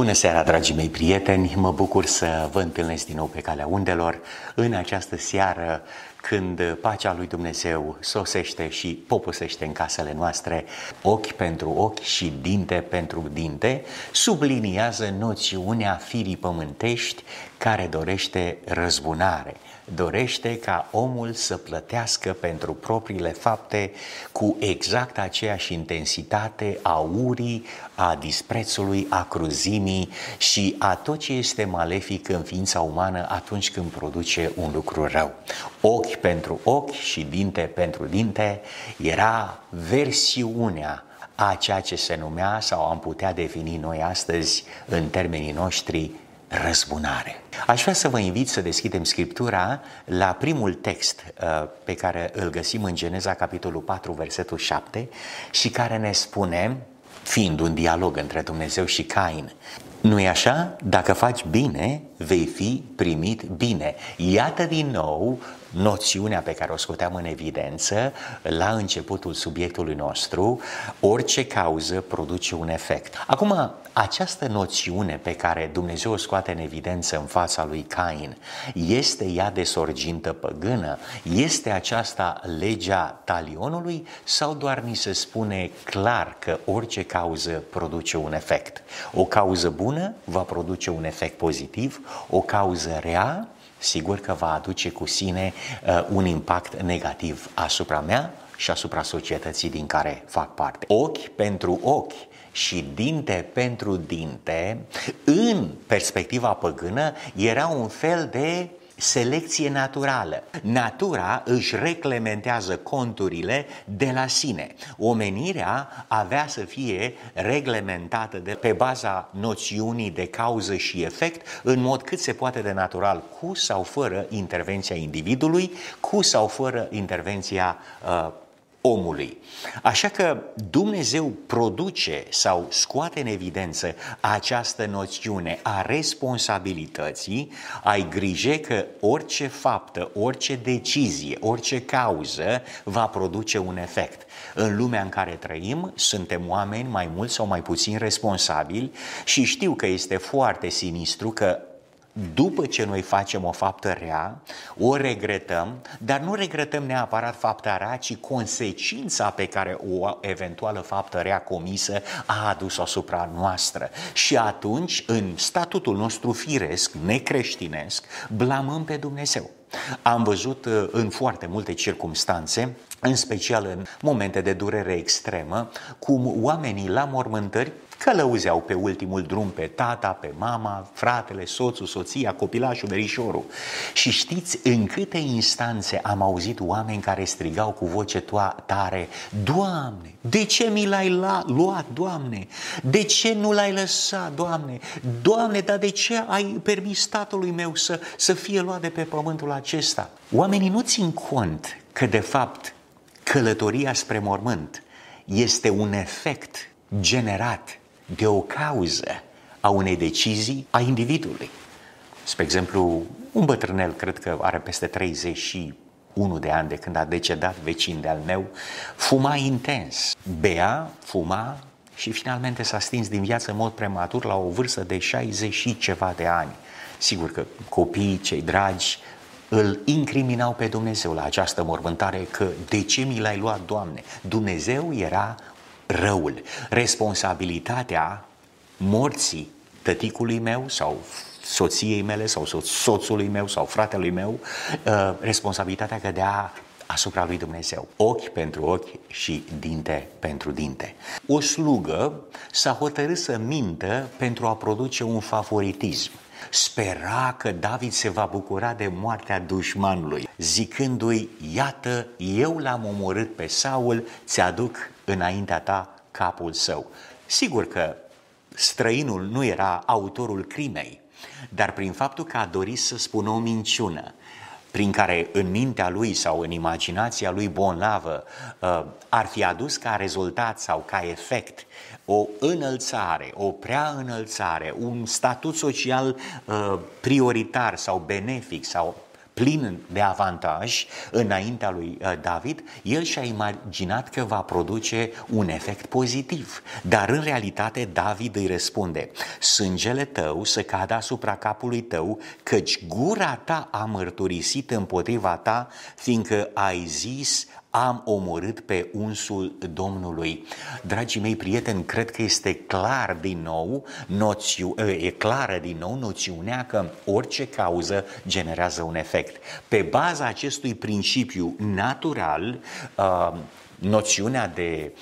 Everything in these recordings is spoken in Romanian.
Bună seara, dragii mei prieteni! Mă bucur să vă întâlnesc din nou pe calea undelor în această seară când pacea lui Dumnezeu sosește și poposește în casele noastre, ochi pentru ochi și dinte pentru dinte, subliniază noțiunea firii pământești care dorește răzbunare – dorește ca omul să plătească pentru propriile fapte cu exact aceeași intensitate a urii, a disprețului, a cruzimii și a tot ce este malefic în ființa umană atunci când produce un lucru rău. Ochi pentru ochi și dinte pentru dinte era versiunea a ceea ce se numea sau am putea defini noi astăzi în termenii noștri răzbunare. Aș vrea să vă invit să deschidem Scriptura la primul text uh, pe care îl găsim în Geneza, capitolul 4, versetul 7 și care ne spune, fiind un dialog între Dumnezeu și Cain, nu e așa? Dacă faci bine, vei fi primit bine. Iată din nou noțiunea pe care o scoteam în evidență la începutul subiectului nostru, orice cauză produce un efect. Acum, această noțiune pe care Dumnezeu o scoate în evidență în fața lui Cain, este ea de sorgintă păgână? Este aceasta legea talionului sau doar ni se spune clar că orice cauză produce un efect? O cauză bună va produce un efect pozitiv, o cauză rea sigur că va aduce cu sine uh, un impact negativ asupra mea și asupra societății din care fac parte. Ochi pentru ochi și dinte pentru dinte, în perspectiva păgână, era un fel de selecție naturală. Natura își reglementează conturile de la sine. Omenirea avea să fie reglementată de, pe baza noțiunii de cauză și efect în mod cât se poate de natural, cu sau fără intervenția individului, cu sau fără intervenția uh, omului. Așa că Dumnezeu produce sau scoate în evidență această noțiune a responsabilității, ai grijă că orice faptă, orice decizie, orice cauză va produce un efect. În lumea în care trăim, suntem oameni mai mult sau mai puțin responsabili și știu că este foarte sinistru că după ce noi facem o faptă rea, o regretăm, dar nu regretăm neapărat fapta rea, ci consecința pe care o eventuală faptă rea comisă a adus-o asupra noastră. Și atunci, în statutul nostru firesc, necreștinesc, blamăm pe Dumnezeu. Am văzut uh, în foarte multe circumstanțe, în special în momente de durere extremă, cum oamenii la mormântări călăuzeau pe ultimul drum pe tata, pe mama, fratele, soțul, soția, copilașul, verișorul. Și știți în câte instanțe am auzit oameni care strigau cu voce tare, Doamne, de ce mi l-ai luat, Doamne? De ce nu l-ai lăsat, Doamne? Doamne, dar de ce ai permis tatălui meu să, să fie luat de pe pământul acesta? Oamenii nu țin cont că, de fapt, călătoria spre mormânt este un efect generat de o cauză a unei decizii a individului. Spre exemplu, un bătrânel, cred că are peste 31 de ani de când a decedat vecin de-al meu, fuma intens, bea, fuma și finalmente s-a stins din viață în mod prematur la o vârstă de 60 și ceva de ani. Sigur că copiii, cei dragi, îl incriminau pe Dumnezeu la această mormântare că de ce mi l-ai luat, Doamne? Dumnezeu era răul. Responsabilitatea morții tăticului meu sau soției mele sau soțului meu sau fratelui meu, uh, responsabilitatea cădea asupra lui Dumnezeu. Ochi pentru ochi și dinte pentru dinte. O slugă s-a hotărât să mintă pentru a produce un favoritism. Spera că David se va bucura de moartea dușmanului, zicându-i, iată, eu l-am omorât pe Saul, ți-aduc înaintea ta capul său. Sigur că străinul nu era autorul crimei, dar prin faptul că a dorit să spună o minciună, prin care în mintea lui sau în imaginația lui bonlavă uh, ar fi adus ca rezultat sau ca efect o înălțare, o prea înălțare, un statut social uh, prioritar sau benefic sau plin de avantaj înaintea lui uh, David, el și-a imaginat că va produce un efect pozitiv. Dar în realitate David îi răspunde, sângele tău să cadă asupra capului tău, căci gura ta a mărturisit împotriva ta, fiindcă ai zis, am omorât pe unsul Domnului. Dragii mei prieteni, cred că este clar din nou, noțiu, e clară din nou noțiunea că orice cauză generează un efect. Pe baza acestui principiu natural, uh, noțiunea de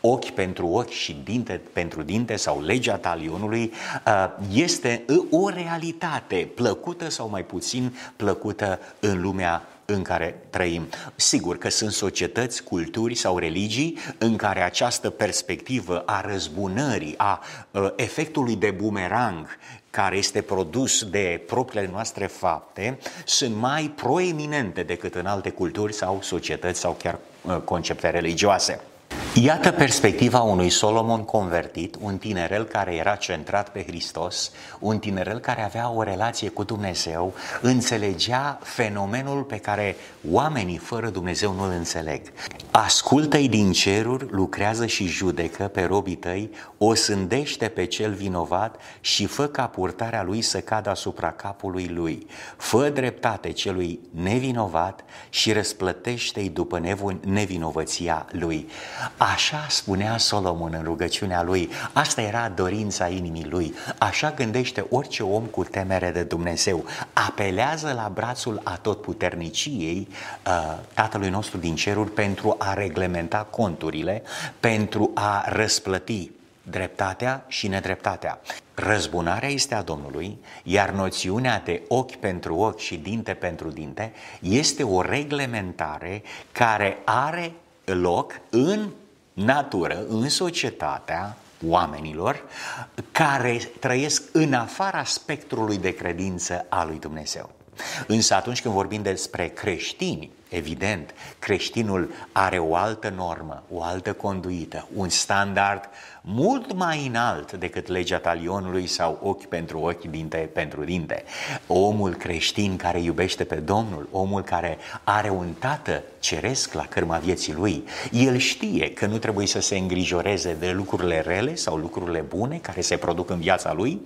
ochi pentru ochi și dinte pentru dinte sau legea talionului uh, este o realitate plăcută sau mai puțin plăcută în lumea în care trăim. Sigur că sunt societăți, culturi sau religii în care această perspectivă a răzbunării, a uh, efectului de bumerang care este produs de propriile noastre fapte, sunt mai proeminente decât în alte culturi sau societăți sau chiar uh, concepte religioase. Iată perspectiva unui Solomon convertit, un tinerel care era centrat pe Hristos, un tinerel care avea o relație cu Dumnezeu, înțelegea fenomenul pe care oamenii fără Dumnezeu nu îl înțeleg. Ascultă-i din ceruri, lucrează și judecă pe robii tăi, o sândește pe cel vinovat și fă ca purtarea lui să cadă asupra capului lui. Fă dreptate celui nevinovat și răsplătește-i după nevinovăția lui. Așa spunea Solomon în rugăciunea lui, asta era dorința inimii lui, așa gândește orice om cu temere de Dumnezeu. Apelează la brațul atotputerniciei uh, Tatălui nostru din ceruri pentru a reglementa conturile, pentru a răsplăti dreptatea și nedreptatea. Răzbunarea este a Domnului, iar noțiunea de ochi pentru ochi și dinte pentru dinte este o reglementare care are loc în natură, în societatea oamenilor care trăiesc în afara spectrului de credință a lui Dumnezeu. Însă atunci când vorbim despre creștini, evident, creștinul are o altă normă, o altă conduită, un standard mult mai înalt decât legea talionului sau ochi pentru ochi, dinte pentru dinte. Omul creștin care iubește pe Domnul, omul care are un tată ceresc la cârma vieții lui, el știe că nu trebuie să se îngrijoreze de lucrurile rele sau lucrurile bune care se produc în viața lui,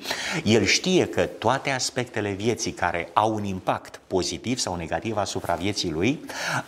el știe că toate aspectele vieții care au un impact pozitiv sau negativ asupra vieții lui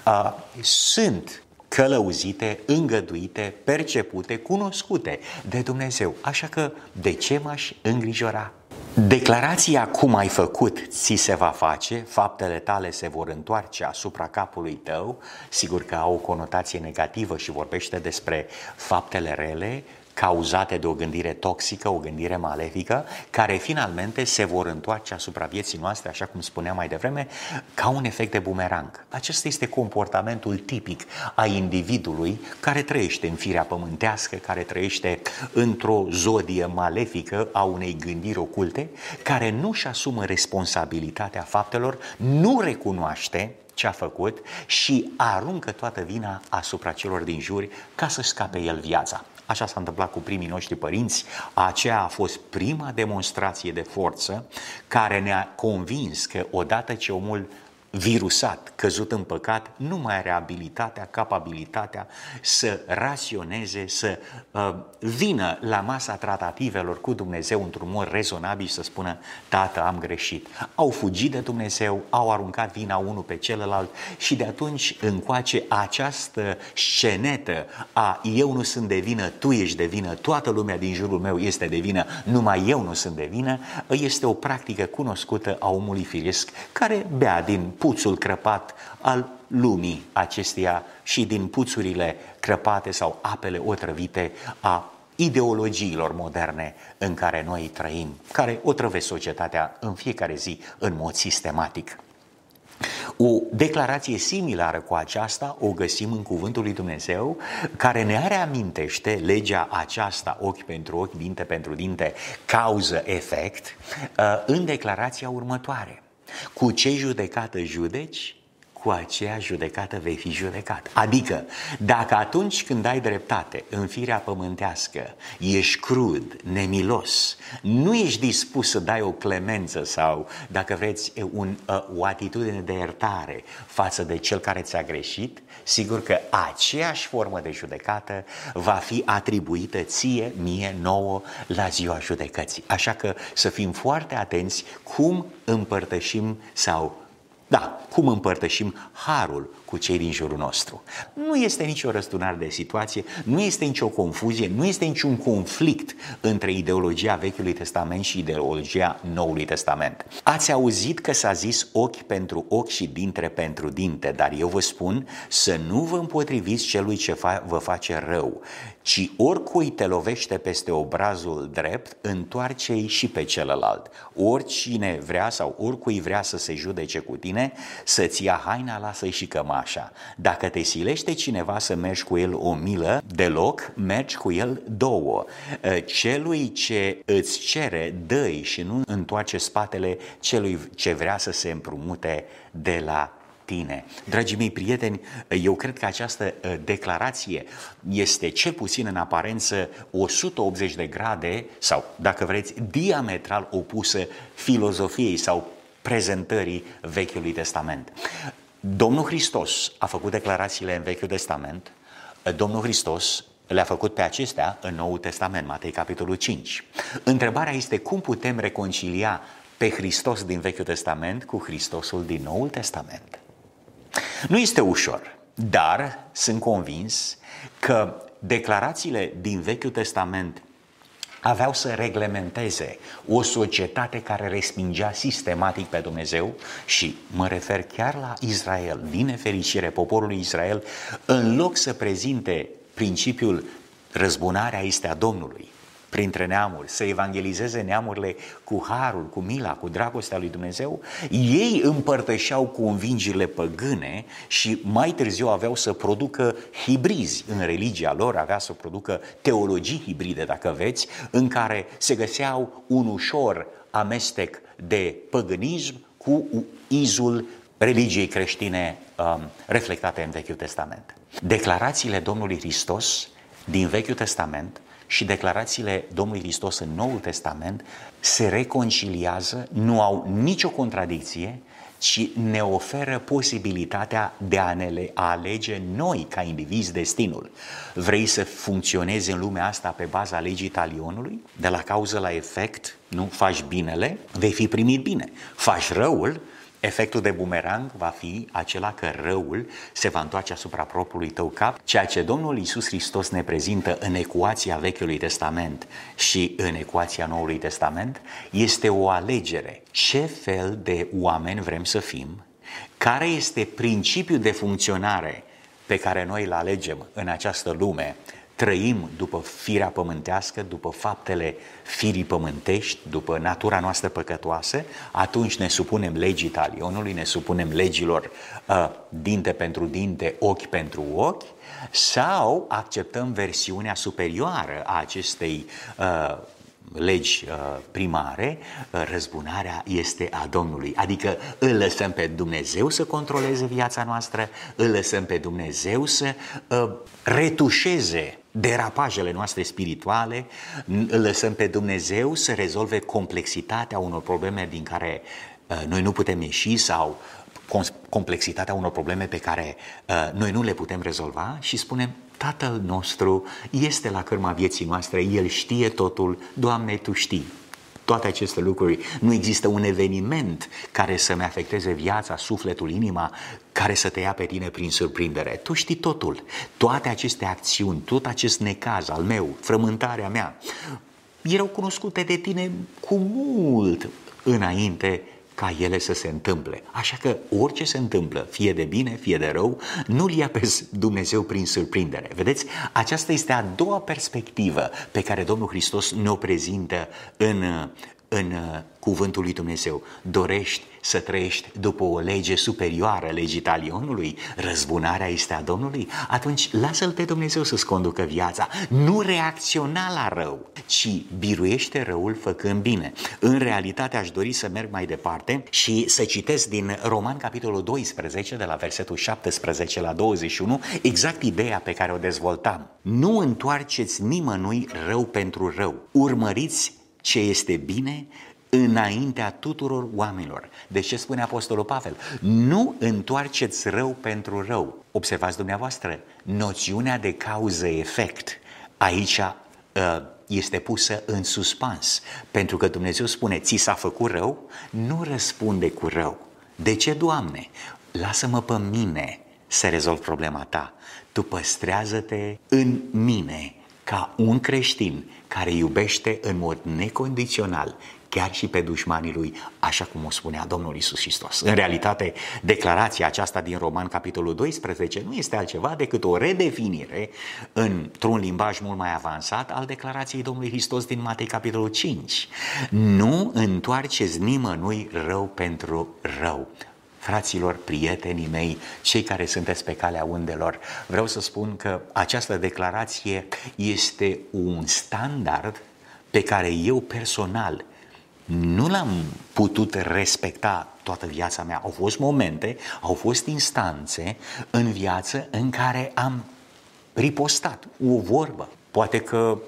uh, sunt călăuzite, îngăduite, percepute, cunoscute de Dumnezeu. Așa că de ce m-aș îngrijora? Declarația cum ai făcut ți se va face, faptele tale se vor întoarce asupra capului tău, sigur că au o conotație negativă și vorbește despre faptele rele, cauzate de o gândire toxică, o gândire malefică, care finalmente se vor întoarce asupra vieții noastre, așa cum spuneam mai devreme, ca un efect de bumerang. Acesta este comportamentul tipic a individului care trăiește în firea pământească, care trăiește într-o zodie malefică a unei gândiri oculte, care nu-și asumă responsabilitatea faptelor, nu recunoaște ce a făcut și aruncă toată vina asupra celor din jur ca să scape el viața. Așa s-a întâmplat cu primii noștri părinți. Aceea a fost prima demonstrație de forță care ne-a convins că odată ce omul virusat, căzut în păcat, nu mai are abilitatea, capabilitatea să raționeze, să uh, vină la masa tratativelor cu Dumnezeu într-un mod rezonabil și să spună, Tată, am greșit. Au fugit de Dumnezeu, au aruncat vina unul pe celălalt și de atunci încoace această scenetă a eu nu sunt de vină, tu ești de vină, toată lumea din jurul meu este de vină, numai eu nu sunt de vină, este o practică cunoscută a omului firesc care bea din puțul crăpat al lumii acesteia și din puțurile crăpate sau apele otrăvite a ideologiilor moderne în care noi trăim, care otrăvesc societatea în fiecare zi în mod sistematic. O declarație similară cu aceasta o găsim în Cuvântul lui Dumnezeu, care ne reamintește legea aceasta, ochi pentru ochi, dinte pentru dinte, cauză-efect, uh, în declarația următoare. Cu ce judecată judeci, cu aceea judecată vei fi judecat. Adică, dacă atunci când ai dreptate în firea pământească, ești crud, nemilos, nu ești dispus să dai o clemență sau, dacă vreți, un, o atitudine de iertare față de cel care ți-a greșit, sigur că aceeași formă de judecată va fi atribuită ție, mie, nouă, la ziua judecății. Așa că să fim foarte atenți cum împărtășim sau da, cum împărtășim harul cu cei din jurul nostru. Nu este nicio răsturnare de situație, nu este nicio confuzie, nu este niciun conflict între ideologia Vechiului Testament și ideologia Noului Testament. Ați auzit că s-a zis ochi pentru ochi și dintre pentru dinte, dar eu vă spun să nu vă împotriviți celui ce fa- vă face rău, ci oricui te lovește peste obrazul drept, întoarce-i și pe celălalt. Oricine vrea sau oricui vrea să se judece cu tine, să-ți ia haina, lasă-i și cămașa. Dacă te silește cineva să mergi cu el o milă deloc, mergi cu el două. Celui ce îți cere, dă și nu întoarce spatele celui ce vrea să se împrumute de la tine. Dragii mei prieteni, eu cred că această uh, declarație este cel puțin în aparență 180 de grade sau, dacă vreți, diametral opusă filozofiei sau prezentării Vechiului Testament. Domnul Hristos a făcut declarațiile în Vechiul Testament, Domnul Hristos le-a făcut pe acestea în Noul Testament, Matei capitolul 5. Întrebarea este cum putem reconcilia pe Hristos din Vechiul Testament cu Hristosul din Noul Testament. Nu este ușor, dar sunt convins că declarațiile din Vechiul Testament aveau să reglementeze o societate care respingea sistematic pe Dumnezeu și mă refer chiar la Israel. Din nefericire, poporul Israel, în loc să prezinte principiul răzbunarea este a Domnului, printre neamuri, să evangelizeze neamurile cu harul, cu mila, cu dragostea lui Dumnezeu, ei împărtășeau convingerile păgâne și mai târziu aveau să producă hibrizi în religia lor, avea să producă teologii hibride, dacă veți, în care se găseau un ușor amestec de păgânism cu izul religiei creștine um, reflectate în Vechiul Testament. Declarațiile Domnului Hristos din Vechiul Testament și declarațiile Domnului Hristos în Noul Testament se reconciliază, nu au nicio contradicție, ci ne oferă posibilitatea de a ne alege noi ca indivizi destinul. Vrei să funcționezi în lumea asta pe baza legii talionului? De la cauză la efect, nu faci binele, vei fi primit bine. Faci răul, Efectul de bumerang va fi acela că răul se va întoarce asupra propriului tău cap, ceea ce Domnul Iisus Hristos ne prezintă în ecuația Vechiului Testament și în ecuația Noului Testament este o alegere. Ce fel de oameni vrem să fim? Care este principiul de funcționare pe care noi îl alegem în această lume trăim după firea pământească, după faptele firii pământești, după natura noastră păcătoasă, atunci ne supunem legii talionului, ne supunem legilor uh, dinte pentru dinte, ochi pentru ochi, sau acceptăm versiunea superioară a acestei uh, legi uh, primare, uh, răzbunarea este a Domnului. Adică îl lăsăm pe Dumnezeu să controleze viața noastră, îl lăsăm pe Dumnezeu să uh, retușeze derapajele noastre spirituale, îl lăsăm pe Dumnezeu să rezolve complexitatea unor probleme din care noi nu putem ieși sau complexitatea unor probleme pe care noi nu le putem rezolva și spunem Tatăl nostru este la cârma vieții noastre, El știe totul, Doamne, Tu știi toate aceste lucruri. Nu există un eveniment care să-mi afecteze viața, sufletul, inima, care să te ia pe tine prin surprindere. Tu știi totul. Toate aceste acțiuni, tot acest necaz al meu, frământarea mea, erau cunoscute de tine cu mult înainte ca ele să se întâmple. Așa că orice se întâmplă, fie de bine, fie de rău, nu-L ia pe Dumnezeu prin surprindere. Vedeți, aceasta este a doua perspectivă pe care Domnul Hristos ne-o prezintă în în uh, cuvântul lui Dumnezeu, dorești să trăiești după o lege superioară, legii talionului, răzbunarea este a Domnului, atunci lasă-L pe Dumnezeu să-ți conducă viața. Nu reacționa la rău, ci biruiește răul făcând bine. În realitate aș dori să merg mai departe și să citesc din Roman capitolul 12, de la versetul 17 la 21, exact ideea pe care o dezvoltam. Nu întoarceți nimănui rău pentru rău. Urmăriți ce este bine înaintea tuturor oamenilor. De ce spune Apostolul Pavel? Nu întoarceți rău pentru rău. Observați dumneavoastră, noțiunea de cauză-efect aici uh, este pusă în suspans, pentru că Dumnezeu spune, ți s-a făcut rău, nu răspunde cu rău. De ce, Doamne? Lasă-mă pe mine să rezolv problema ta. Tu păstrează-te în mine ca un creștin care iubește în mod necondițional chiar și pe dușmanii lui, așa cum o spunea Domnul Isus Hristos. În realitate, declarația aceasta din Roman, capitolul 12, nu este altceva decât o redefinire într-un limbaj mult mai avansat al declarației Domnului Hristos din Matei, capitolul 5. Nu întoarceți nimănui rău pentru rău. Fraților, prietenii mei, cei care sunteți pe calea undelor, vreau să spun că această declarație este un standard pe care eu personal nu l-am putut respecta toată viața mea. Au fost momente, au fost instanțe în viață în care am ripostat o vorbă. Poate că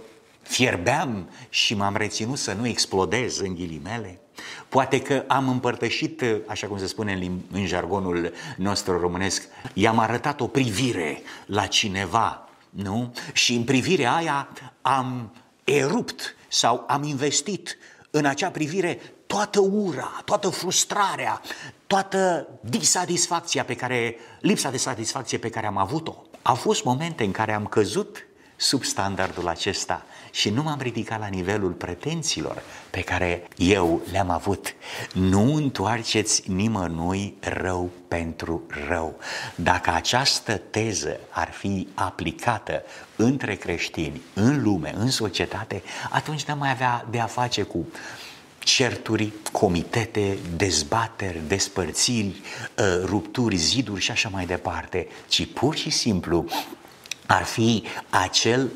fierbeam și m-am reținut să nu explodez în ghilimele. Poate că am împărtășit, așa cum se spune în, în jargonul nostru românesc, i-am arătat o privire la cineva, nu? Și în privirea aia am erupt sau am investit în acea privire toată ura, toată frustrarea, toată disatisfacția pe care, lipsa de satisfacție pe care am avut-o. Au fost momente în care am căzut sub standardul acesta și nu m-am ridicat la nivelul pretențiilor pe care eu le-am avut. Nu întoarceți nimănui rău pentru rău. Dacă această teză ar fi aplicată între creștini, în lume, în societate, atunci n-am mai avea de a face cu certuri, comitete, dezbateri, despărțiri, ă, rupturi, ziduri și așa mai departe, ci pur și simplu ar fi acel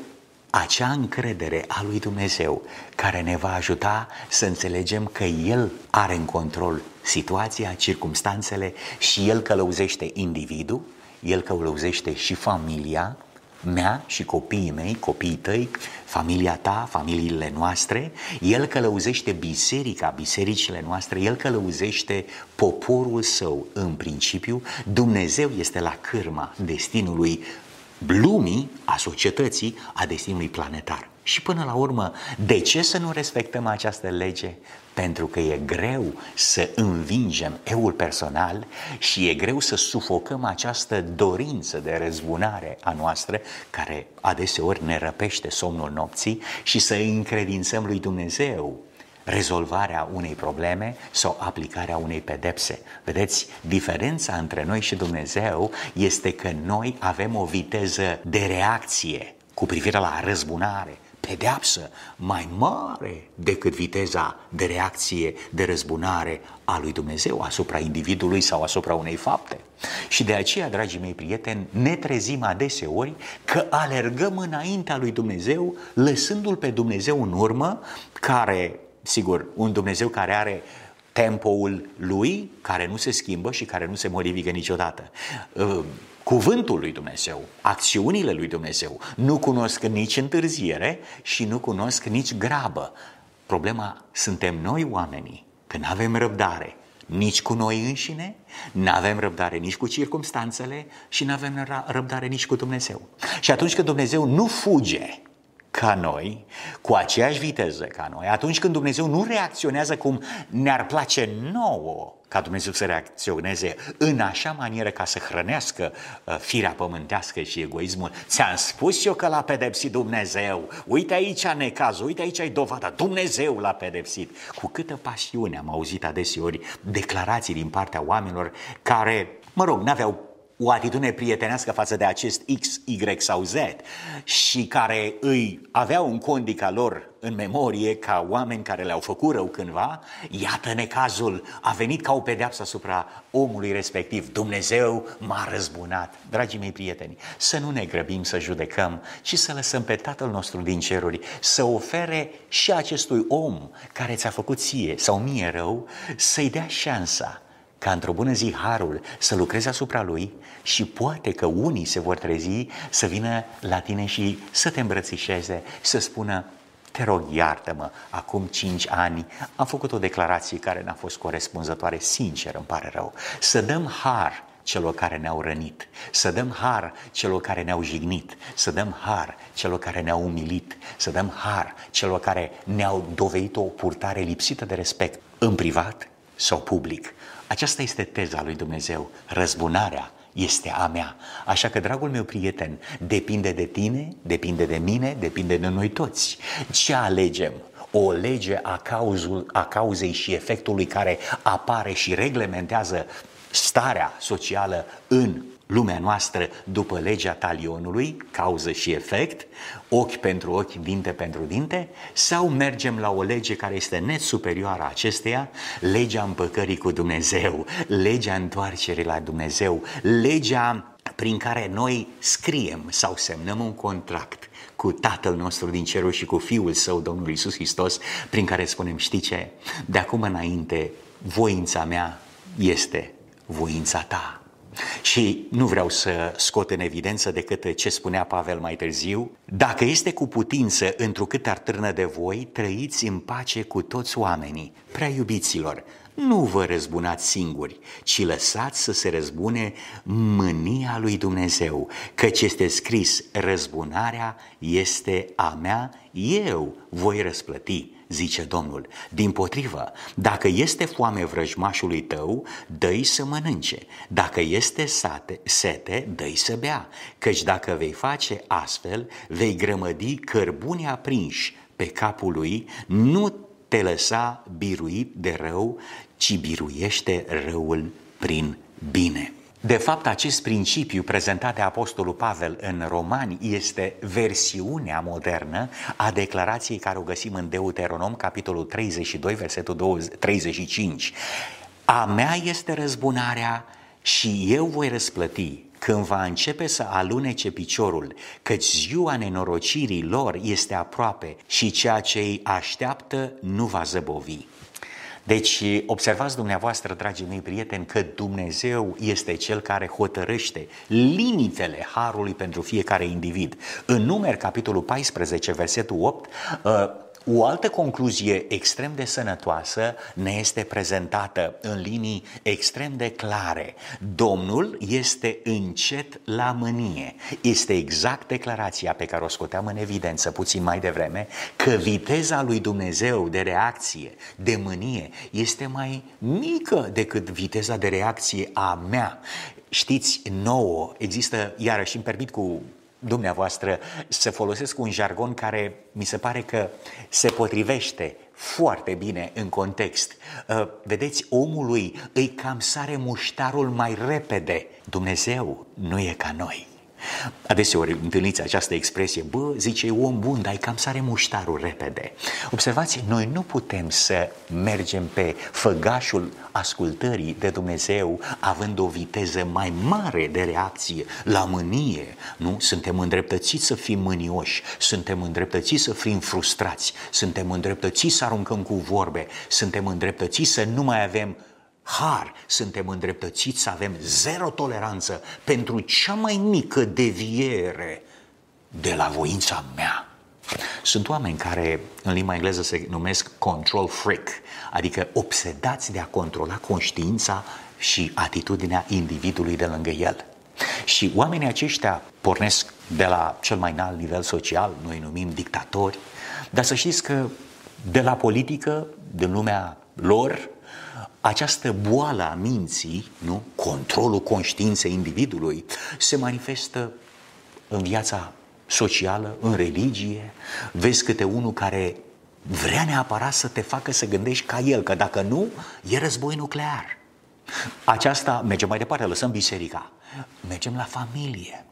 acea încredere a lui Dumnezeu care ne va ajuta să înțelegem că El are în control situația, circumstanțele și El călăuzește individul, El călăuzește și familia mea și copiii mei, copiii tăi, familia ta, familiile noastre, El călăuzește biserica, bisericile noastre, El călăuzește poporul său în principiu, Dumnezeu este la cârma destinului lumii, a societății, a destinului planetar. Și până la urmă, de ce să nu respectăm această lege? Pentru că e greu să învingem eul personal și e greu să sufocăm această dorință de răzbunare a noastră, care adeseori ne răpește somnul nopții, și să încredințăm lui Dumnezeu rezolvarea unei probleme sau aplicarea unei pedepse. Vedeți, diferența între noi și Dumnezeu este că noi avem o viteză de reacție cu privire la răzbunare, pedeapsă mai mare decât viteza de reacție, de răzbunare a lui Dumnezeu asupra individului sau asupra unei fapte. Și de aceea, dragii mei prieteni, ne trezim adeseori că alergăm înaintea lui Dumnezeu, lăsându-L pe Dumnezeu în urmă, care Sigur, un Dumnezeu care are tempoul lui, care nu se schimbă și care nu se modifică niciodată. Uh, cuvântul lui Dumnezeu, acțiunile lui Dumnezeu nu cunosc nici întârziere și nu cunosc nici grabă. Problema suntem noi oamenii, că nu avem răbdare nici cu noi înșine, nu avem răbdare nici cu circumstanțele și nu avem răbdare nici cu Dumnezeu. Și atunci când Dumnezeu nu fuge ca noi, cu aceeași viteză ca noi, atunci când Dumnezeu nu reacționează cum ne-ar place nouă ca Dumnezeu să reacționeze în așa manieră ca să hrănească uh, firea pământească și egoismul. Ți-am spus eu că l-a pedepsit Dumnezeu. Uite aici necazul, uite aici ai dovada. Dumnezeu l-a pedepsit. Cu câtă pasiune am auzit adeseori declarații din partea oamenilor care, mă rog, n-aveau o atitudine prietenească față de acest X, Y sau Z și care îi aveau un condica lor în memorie ca oameni care le-au făcut rău cândva, iată necazul a venit ca o pedeapsă asupra omului respectiv. Dumnezeu m-a răzbunat. Dragii mei prieteni, să nu ne grăbim să judecăm, ci să lăsăm pe Tatăl nostru din ceruri să ofere și acestui om care ți-a făcut ție sau mie rău, să-i dea șansa ca într-o bună zi harul să lucreze asupra lui și poate că unii se vor trezi să vină la tine și să te îmbrățișeze, să spună te rog, iartă-mă, acum cinci ani am făcut o declarație care n-a fost corespunzătoare, sincer, îmi pare rău. Să dăm har celor care ne-au rănit, să dăm har celor care ne-au jignit, să dăm har celor care ne-au umilit, să dăm har celor care ne-au dovedit o purtare lipsită de respect, în privat sau public. Aceasta este teza lui Dumnezeu, răzbunarea este a mea. Așa că, dragul meu prieten, depinde de tine, depinde de mine, depinde de noi toți. Ce alegem? O lege a, cauzul, a cauzei și efectului care apare și reglementează starea socială în lumea noastră după legea talionului, cauză și efect, ochi pentru ochi, dinte pentru dinte, sau mergem la o lege care este net superioară acesteia, legea împăcării cu Dumnezeu, legea întoarcerii la Dumnezeu, legea prin care noi scriem sau semnăm un contract cu Tatăl nostru din cerul și cu Fiul Său, Domnul Isus Hristos, prin care spunem, știi ce, de acum înainte, voința mea este voința ta. Și nu vreau să scot în evidență decât ce spunea Pavel mai târziu. Dacă este cu putință, întrucât ar târnă de voi, trăiți în pace cu toți oamenii, prea iubiților. Nu vă răzbunați singuri, ci lăsați să se răzbune mânia lui Dumnezeu, căci este scris, răzbunarea este a mea, eu voi răsplăti zice Domnul. Din potrivă, dacă este foame vrăjmașului tău, dă să mănânce. Dacă este sate, sete, dă să bea. Căci dacă vei face astfel, vei grămădi cărbuni aprinși pe capul lui, nu te lăsa biruit de rău, ci biruiește răul prin bine. De fapt, acest principiu prezentat de Apostolul Pavel în Romani este versiunea modernă a declarației care o găsim în Deuteronom, capitolul 32, versetul 35. A mea este răzbunarea și eu voi răsplăti când va începe să alunece piciorul, căci ziua nenorocirii lor este aproape și ceea ce îi așteaptă nu va zăbovi. Deci observați dumneavoastră, dragii mei prieteni, că Dumnezeu este Cel care hotărăște limitele harului pentru fiecare individ. În numer, capitolul 14, versetul 8, o altă concluzie extrem de sănătoasă ne este prezentată în linii extrem de clare. Domnul este încet la mânie. Este exact declarația pe care o scoteam în evidență puțin mai devreme, că viteza lui Dumnezeu de reacție, de mânie, este mai mică decât viteza de reacție a mea. Știți, nouă, există, iarăși îmi permit cu dumneavoastră să folosesc un jargon care mi se pare că se potrivește foarte bine în context. Uh, vedeți, omului îi cam sare muștarul mai repede. Dumnezeu nu e ca noi. Adeseori întâlniți această expresie, bă, zice, e om bun, dar cam sare muștarul repede. Observați, noi nu putem să mergem pe făgașul ascultării de Dumnezeu având o viteză mai mare de reacție la mânie. Nu? Suntem îndreptățiți să fim mânioși, suntem îndreptățiți să fim frustrați, suntem îndreptățiți să aruncăm cu vorbe, suntem îndreptățiți să nu mai avem har, suntem îndreptățiți să avem zero toleranță pentru cea mai mică deviere de la voința mea. Sunt oameni care în limba engleză se numesc control freak, adică obsedați de a controla conștiința și atitudinea individului de lângă el. Și oamenii aceștia pornesc de la cel mai înalt nivel social, noi numim dictatori, dar să știți că de la politică, din lumea lor, această boală a minții, nu? controlul conștiinței individului, se manifestă în viața socială, în religie. Vezi câte unul care vrea neapărat să te facă să gândești ca el, că dacă nu, e război nuclear. Aceasta mergem mai departe, lăsăm biserica. Mergem la familie.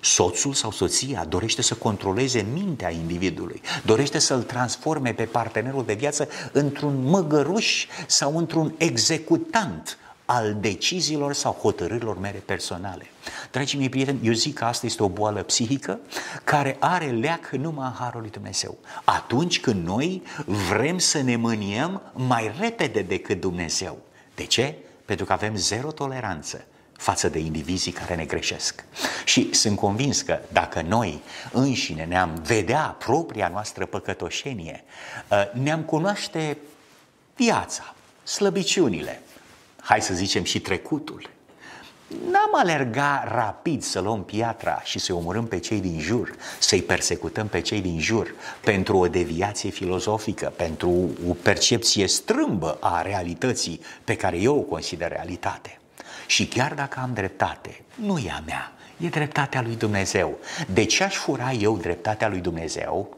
Soțul sau soția dorește să controleze mintea individului, dorește să-l transforme pe partenerul de viață într-un măgăruș sau într-un executant al deciziilor sau hotărârilor mele personale. Dragii mei prieteni, eu zic că asta este o boală psihică care are leac numai în Harul lui Dumnezeu. Atunci când noi vrem să ne mâniem mai repede decât Dumnezeu. De ce? Pentru că avem zero toleranță față de indivizii care ne greșesc. Și sunt convins că dacă noi înșine ne-am vedea propria noastră păcătoșenie, ă, ne-am cunoaște viața, slăbiciunile, hai să zicem și trecutul, N-am alerga rapid să luăm piatra și să-i omorâm pe cei din jur, să-i persecutăm pe cei din jur pentru o deviație filozofică, pentru o percepție strâmbă a realității pe care eu o consider realitate. Și chiar dacă am dreptate, nu e a mea, e dreptatea lui Dumnezeu. De ce aș fura eu dreptatea lui Dumnezeu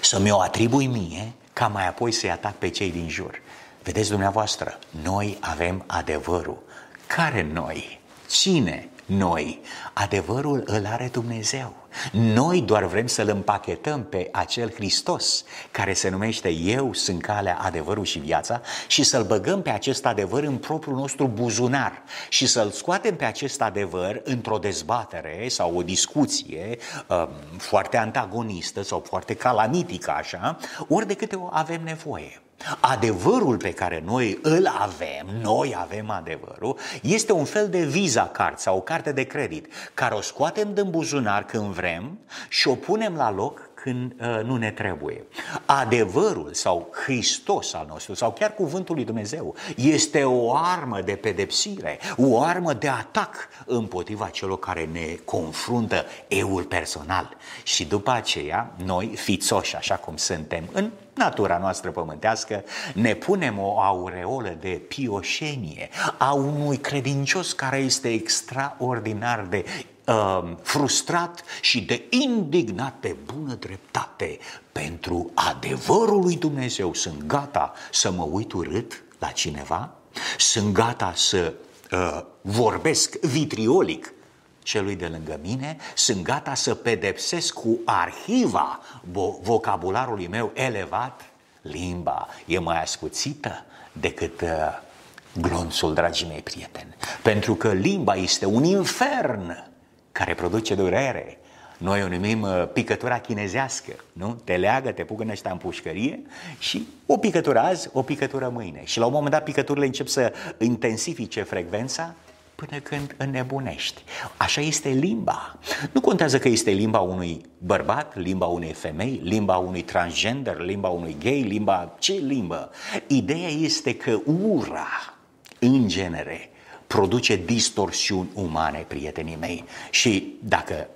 să mi-o atribui mie ca mai apoi să-i atac pe cei din jur? Vedeți dumneavoastră, noi avem adevărul. Care noi? Cine noi? Adevărul îl are Dumnezeu. Noi doar vrem să-L împachetăm pe acel Hristos care se numește Eu sunt calea, adevărul și viața și să-L băgăm pe acest adevăr în propriul nostru buzunar și să-L scoatem pe acest adevăr într-o dezbatere sau o discuție um, foarte antagonistă sau foarte calamitică așa, ori de câte o avem nevoie. Adevărul pe care noi îl avem, noi avem adevărul, este un fel de visa card sau o carte de credit care o scoatem din buzunar când vrem și o punem la loc când uh, nu ne trebuie. Adevărul sau Hristos al nostru sau chiar cuvântul lui Dumnezeu este o armă de pedepsire, o armă de atac împotriva celor care ne confruntă eul personal. Și după aceea, noi, fițoși așa cum suntem, în natura noastră pământească, ne punem o aureolă de pioșenie a unui credincios care este extraordinar de uh, frustrat și de indignat pe bună dreptate pentru adevărul lui Dumnezeu. Sunt gata să mă uit urât la cineva? Sunt gata să uh, vorbesc vitriolic celui de lângă mine, sunt gata să pedepsesc cu arhiva vocabularului meu elevat, limba e mai ascuțită decât uh, glonțul, dragii mei prieteni. Pentru că limba este un infern care produce durere. Noi o numim uh, picătura chinezească, nu? Te leagă, te pugă ăștia în pușcărie și o picătură azi, o picătură mâine. Și la un moment dat picăturile încep să intensifice frecvența până când înnebunești. Așa este limba. Nu contează că este limba unui bărbat, limba unei femei, limba unui transgender, limba unui gay, limba... ce limbă? Ideea este că ura, în genere, produce distorsiuni umane, prietenii mei. Și dacă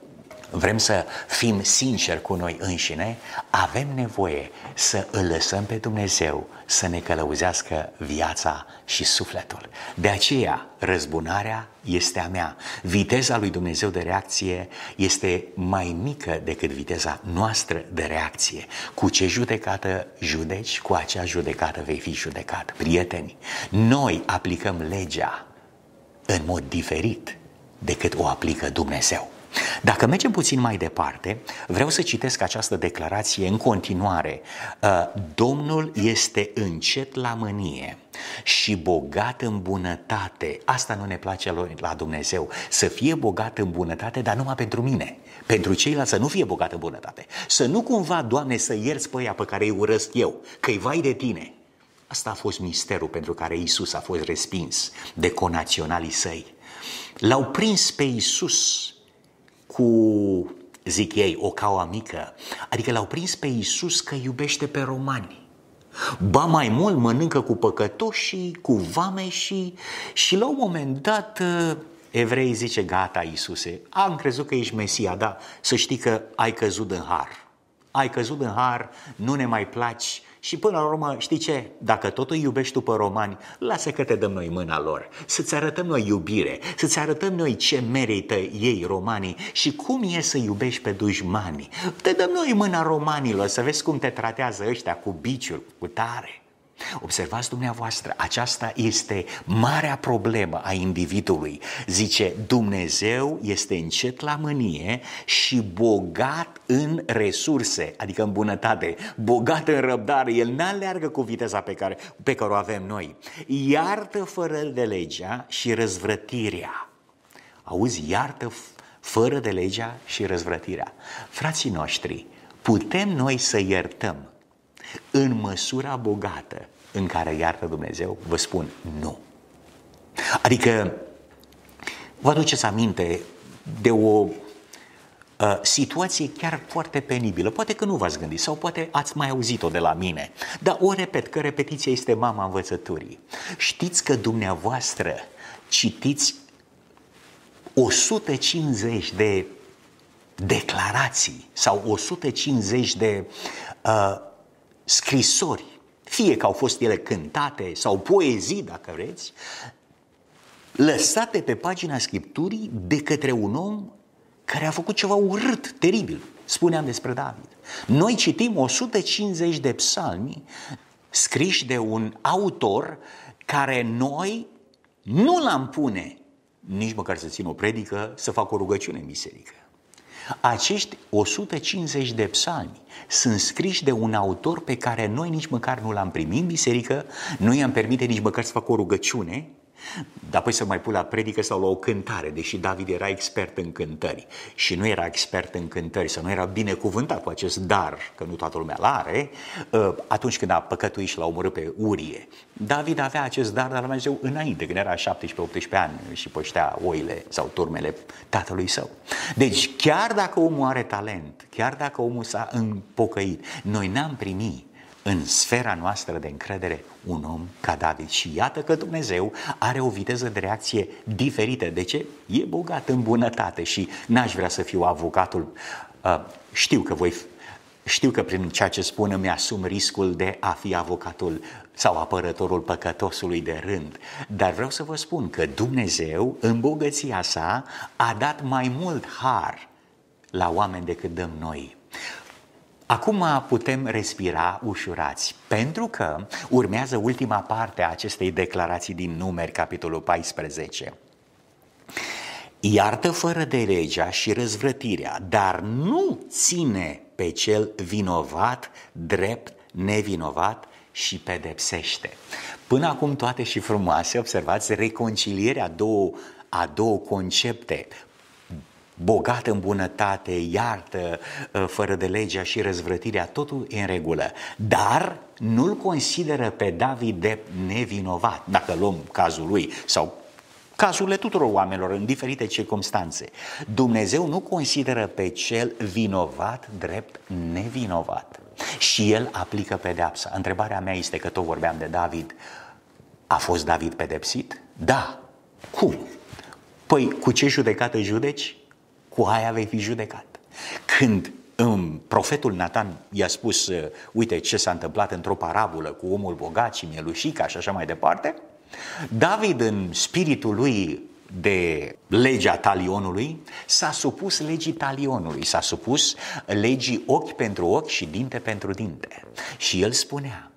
vrem să fim sinceri cu noi înșine, avem nevoie să îl lăsăm pe Dumnezeu să ne călăuzească viața și sufletul. De aceea, răzbunarea este a mea. Viteza lui Dumnezeu de reacție este mai mică decât viteza noastră de reacție. Cu ce judecată judeci, cu acea judecată vei fi judecat. Prieteni, noi aplicăm legea în mod diferit decât o aplică Dumnezeu. Dacă mergem puțin mai departe, vreau să citesc această declarație în continuare. Uh, Domnul este încet la mânie și bogat în bunătate. Asta nu ne place la Dumnezeu, să fie bogat în bunătate, dar numai pentru mine. Pentru ceilalți să nu fie bogat în bunătate. Să nu cumva, Doamne, să ierți pe ea pe care îi urăsc eu, că-i vai de tine. Asta a fost misterul pentru care Isus a fost respins de conaționalii săi. L-au prins pe Isus cu, zic ei, o caua mică. Adică l-au prins pe Isus că iubește pe romani. Ba mai mult mănâncă cu păcătoși, cu vame și, și la un moment dat uh, evrei zice, gata Iisuse, am crezut că ești Mesia, dar să știi că ai căzut în har. Ai căzut în har, nu ne mai placi, și până la urmă, știi ce? Dacă tot îi iubești tu pe romani, lasă că te dăm noi mâna lor, să-ți arătăm noi iubire, să-ți arătăm noi ce merită ei romanii și cum e să iubești pe dușmanii. Te dăm noi mâna romanilor să vezi cum te tratează ăștia cu biciuri, cu tare. Observați dumneavoastră, aceasta este marea problemă a individului. Zice, Dumnezeu este încet la mânie și bogat în resurse, adică în bunătate, bogat în răbdare. El nu aleargă cu viteza pe care, pe care o avem noi. Iartă fără de legea și răzvrătirea. Auzi, iartă fără de legea și răzvrătirea. Frații noștri, putem noi să iertăm în măsura bogată în care iartă Dumnezeu? Vă spun nu. Adică, vă aduceți aminte de o uh, situație chiar foarte penibilă. Poate că nu v-ați gândit sau poate ați mai auzit-o de la mine. Dar o repet, că repetiția este mama învățăturii. Știți că dumneavoastră citiți 150 de declarații sau 150 de uh, scrisori, fie că au fost ele cântate sau poezii, dacă vreți, lăsate pe pagina Scripturii de către un om care a făcut ceva urât, teribil. Spuneam despre David. Noi citim 150 de psalmi scriși de un autor care noi nu l-am pune nici măcar să țin o predică, să fac o rugăciune în biserică. Acești 150 de psalmi sunt scriși de un autor pe care noi nici măcar nu l-am primit în biserică, nu i-am permite nici măcar să fac o rugăciune, dar apoi să mai pun la predică sau la o cântare, deși David era expert în cântări și nu era expert în cântări, să nu era binecuvântat cu acest dar, că nu toată lumea l-are, ă, atunci când a păcătuit și l-a omorât pe Urie. David avea acest dar de la Dumnezeu înainte, când era 17-18 ani și păștea oile sau turmele tatălui său. Deci chiar dacă omul are talent, chiar dacă omul s-a împocăit, noi n-am primit în sfera noastră de încredere un om ca David. Și iată că Dumnezeu are o viteză de reacție diferită. De ce? E bogat în bunătate și n-aș vrea să fiu avocatul. Uh, știu că voi știu că prin ceea ce spun îmi asum riscul de a fi avocatul sau apărătorul păcătosului de rând. Dar vreau să vă spun că Dumnezeu, în bogăția sa, a dat mai mult har la oameni decât dăm noi. Acum putem respira ușurați, pentru că urmează ultima parte a acestei declarații din numeri, capitolul 14. Iartă fără de legea și răzvrătirea, dar nu ține pe cel vinovat drept nevinovat și pedepsește. Până acum toate și frumoase, observați reconcilierea două, a două concepte, bogat în bunătate, iartă ă, fără de legea și răzvrătirea, totul e în regulă. Dar nu-l consideră pe David de nevinovat, dacă luăm cazul lui sau cazurile tuturor oamenilor în diferite circunstanțe. Dumnezeu nu consideră pe cel vinovat drept nevinovat și el aplică pedeapsa. Întrebarea mea este că tot vorbeam de David. A fost David pedepsit? Da. Cum? Păi cu ce judecată judeci? Cu aia vei fi judecat. Când um, profetul Nathan i-a spus, uh, uite ce s-a întâmplat într-o parabolă cu omul bogat și mielușica și așa mai departe, David în spiritul lui de legea talionului, s-a supus legii talionului, s-a supus legii ochi pentru ochi și dinte pentru dinte. Și el spunea,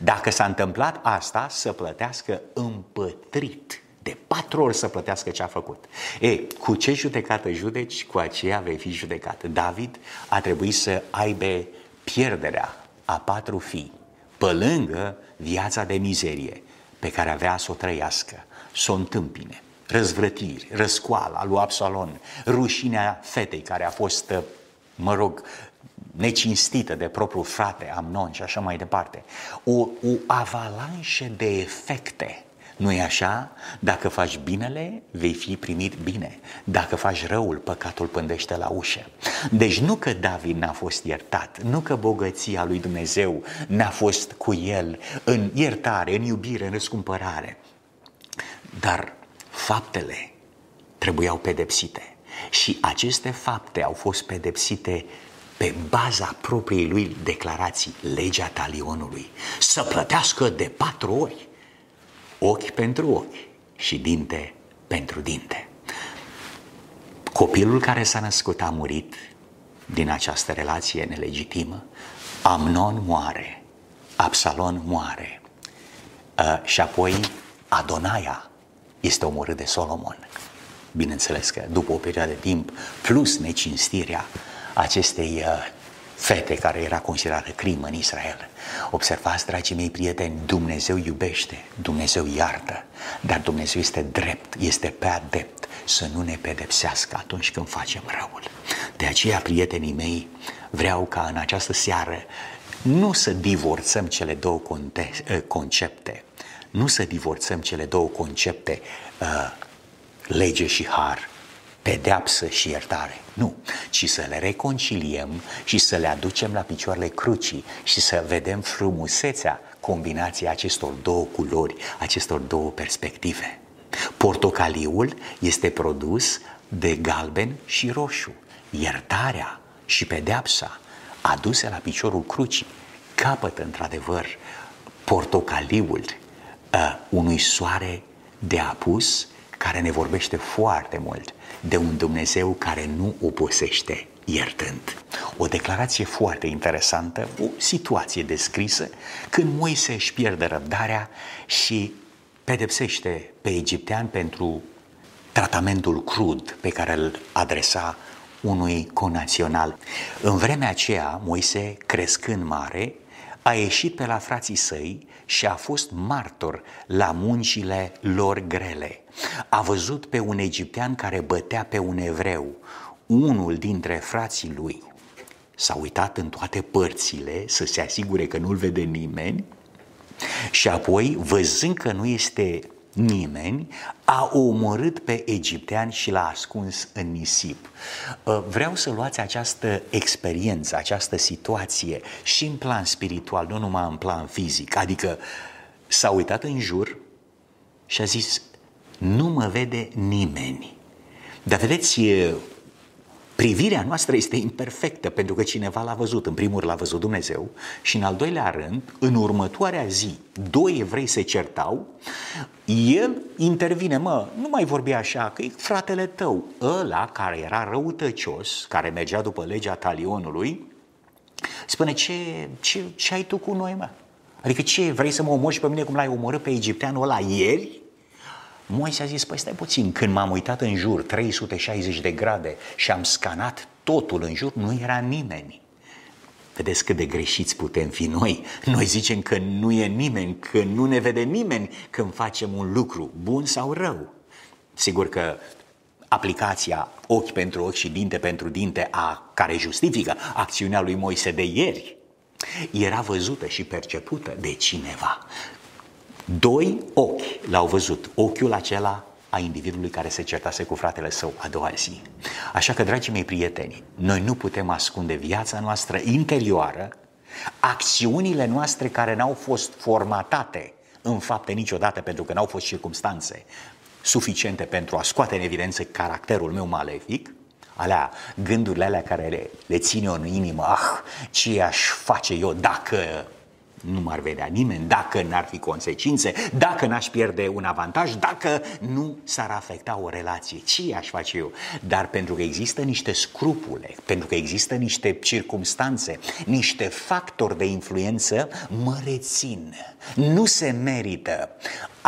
dacă s-a întâmplat asta, să plătească împătrit de patru ori să plătească ce a făcut. E, cu ce judecată judeci, cu aceea vei fi judecat. David a trebuit să aibă pierderea a patru fii, pe lângă viața de mizerie pe care avea să o trăiască, să o întâmpine. Răzvrătiri, răscoala lui Absalon, rușinea fetei care a fost, mă rog, necinstită de propriul frate Amnon și așa mai departe. O, o avalanșă de efecte nu e așa? Dacă faci binele, vei fi primit bine. Dacă faci răul, păcatul pândește la ușă. Deci nu că David n-a fost iertat, nu că bogăția lui Dumnezeu n-a fost cu el în iertare, în iubire, în răscumpărare, dar faptele trebuiau pedepsite. Și aceste fapte au fost pedepsite pe baza propriei lui declarații, legea talionului, să plătească de patru ori ochi pentru ochi și dinte pentru dinte. Copilul care s-a născut a murit din această relație nelegitimă, Amnon moare, Absalon moare Uh, și apoi Adonaia este omorât de Solomon. Bineînțeles că după o perioadă de timp, plus necinstirea acestei uh, fete care era considerată crimă în Israel. Observați, dragii mei prieteni, Dumnezeu iubește, Dumnezeu iartă, dar Dumnezeu este drept, este pe adept să nu ne pedepsească atunci când facem răul. De aceea, prietenii mei, vreau ca în această seară nu să divorțăm cele două eh, concepte, nu să divorțăm cele două concepte, uh, lege și har, pedeapsă și iertare. Nu, ci să le reconciliem și să le aducem la picioarele crucii și să vedem frumusețea combinației acestor două culori, acestor două perspective. Portocaliul este produs de galben și roșu. Iertarea și pedeapsa aduse la piciorul crucii capătă într-adevăr portocaliul uh, unui soare de apus care ne vorbește foarte mult de un Dumnezeu care nu obosește iertând. O declarație foarte interesantă, o situație descrisă când Moise își pierde răbdarea și pedepsește pe egiptean pentru tratamentul crud pe care îl adresa unui conațional. În vremea aceea, Moise, crescând mare, a ieșit pe la frații săi și a fost martor la muncile lor grele. A văzut pe un egiptean care bătea pe un evreu, unul dintre frații lui. S-a uitat în toate părțile să se asigure că nu-l vede nimeni și apoi, văzând că nu este nimeni, a omorât pe egiptean și l-a ascuns în nisip. Uh, vreau să luați această experiență, această situație și în plan spiritual, nu numai în plan fizic. Adică s-a uitat în jur și a zis, nu mă vede nimeni. Dar vedeți, privirea noastră este imperfectă pentru că cineva l-a văzut. În primul rând l-a văzut Dumnezeu și în al doilea rând, în următoarea zi, doi evrei se certau, el intervine, mă, nu mai vorbi așa, că e fratele tău, ăla care era răutăcios, care mergea după legea talionului, spune, ce, ce, ce ai tu cu noi, mă? Adică ce, vrei să mă omori pe mine cum l-ai omorât pe egipteanul ăla ieri? Moise a zis, păi stai puțin, când m-am uitat în jur 360 de grade și am scanat totul în jur, nu era nimeni. Vedeți cât de greșiți putem fi noi. Noi zicem că nu e nimeni, că nu ne vede nimeni când facem un lucru, bun sau rău. Sigur că aplicația ochi pentru ochi și dinte pentru dinte, a, care justifică acțiunea lui Moise de ieri, era văzută și percepută de cineva. Doi ochi l-au văzut, ochiul acela a individului care se certase cu fratele său a doua zi. Așa că, dragii mei prieteni, noi nu putem ascunde viața noastră interioară, acțiunile noastre care n-au fost formatate în fapte niciodată pentru că n-au fost circumstanțe suficiente pentru a scoate în evidență caracterul meu malefic, alea, gândurile alea care le, le ține în inimă, ah, ce aș face eu dacă nu m-ar vedea nimeni, dacă n-ar fi consecințe, dacă n-aș pierde un avantaj, dacă nu s-ar afecta o relație. Ce aș face eu? Dar pentru că există niște scrupule, pentru că există niște circumstanțe, niște factori de influență, mă rețin. Nu se merită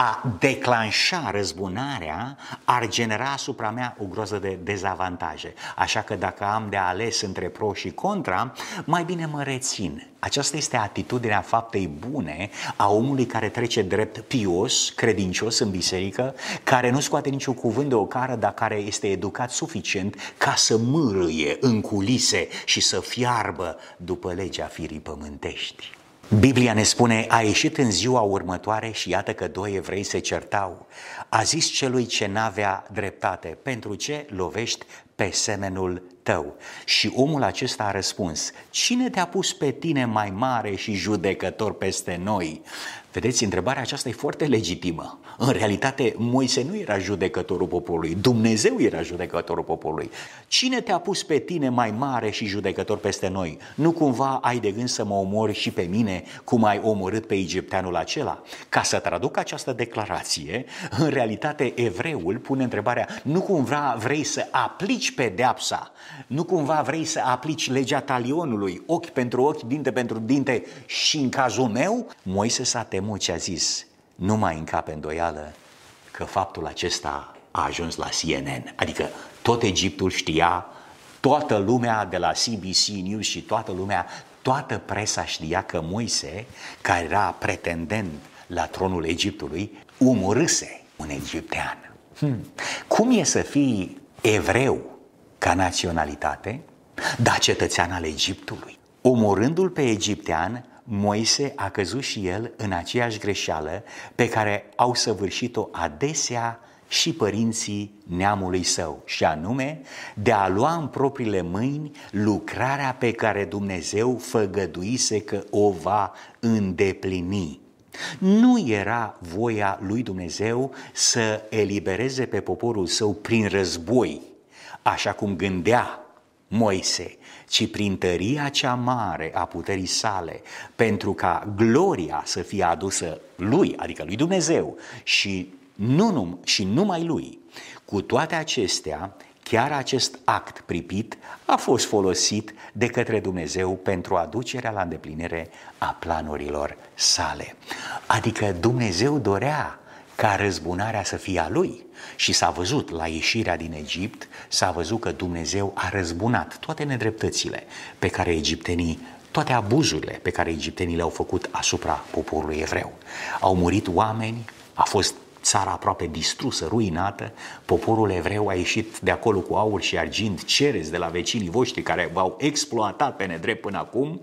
a declanșa răzbunarea ar genera asupra mea o groză de dezavantaje. Așa că dacă am de ales între pro și contra, mai bine mă rețin. Aceasta este atitudinea faptei bune a omului care trece drept pios, credincios în biserică, care nu scoate niciun cuvânt de ocară, dar care este educat suficient ca să mârâie în culise și să fiarbă după legea firii pământești. Biblia ne spune, a ieșit în ziua următoare și iată că doi evrei se certau. A zis celui ce n-avea dreptate, pentru ce lovești pe semenul tău? Și omul acesta a răspuns, cine te-a pus pe tine mai mare și judecător peste noi? Vedeți, întrebarea aceasta e foarte legitimă. În realitate, Moise nu era judecătorul poporului, Dumnezeu era judecătorul poporului. Cine te-a pus pe tine mai mare și judecător peste noi? Nu cumva ai de gând să mă omori și pe mine cum ai omorât pe egipteanul acela? Ca să traduc această declarație, în realitate evreul pune întrebarea, nu cumva vrei să aplici pedeapsa, nu cumva vrei să aplici legea talionului, ochi pentru ochi, dinte pentru dinte și în cazul meu, Moise s-a temut și a zis, nu mai încape îndoială că faptul acesta a ajuns la CNN. Adică tot Egiptul știa, toată lumea de la CBC News și toată lumea, toată presa știa că Moise, care era pretendent la tronul Egiptului, umorâse un egiptean. Hmm. Cum e să fii evreu ca naționalitate, dar cetățean al Egiptului? Omorându-l pe egiptean, Moise a căzut și el în aceeași greșeală pe care au săvârșit-o adesea și părinții neamului său, și anume de a lua în propriile mâini lucrarea pe care Dumnezeu făgăduise că o va îndeplini. Nu era voia lui Dumnezeu să elibereze pe poporul său prin război, așa cum gândea Moise, ci prin tăria cea mare a puterii sale, pentru ca gloria să fie adusă lui, adică lui Dumnezeu, și, nu, nu, și numai lui. Cu toate acestea, chiar acest act pripit a fost folosit de către Dumnezeu pentru aducerea la îndeplinire a planurilor sale. Adică Dumnezeu dorea ca răzbunarea să fie a lui. Și s-a văzut la ieșirea din Egipt, s-a văzut că Dumnezeu a răzbunat toate nedreptățile pe care egiptenii toate abuzurile pe care egiptenii le-au făcut asupra poporului evreu. Au murit oameni, a fost țara aproape distrusă, ruinată, poporul evreu a ieșit de acolo cu aur și argint, cereți de la vecinii voștri care v-au exploatat pe nedrept până acum,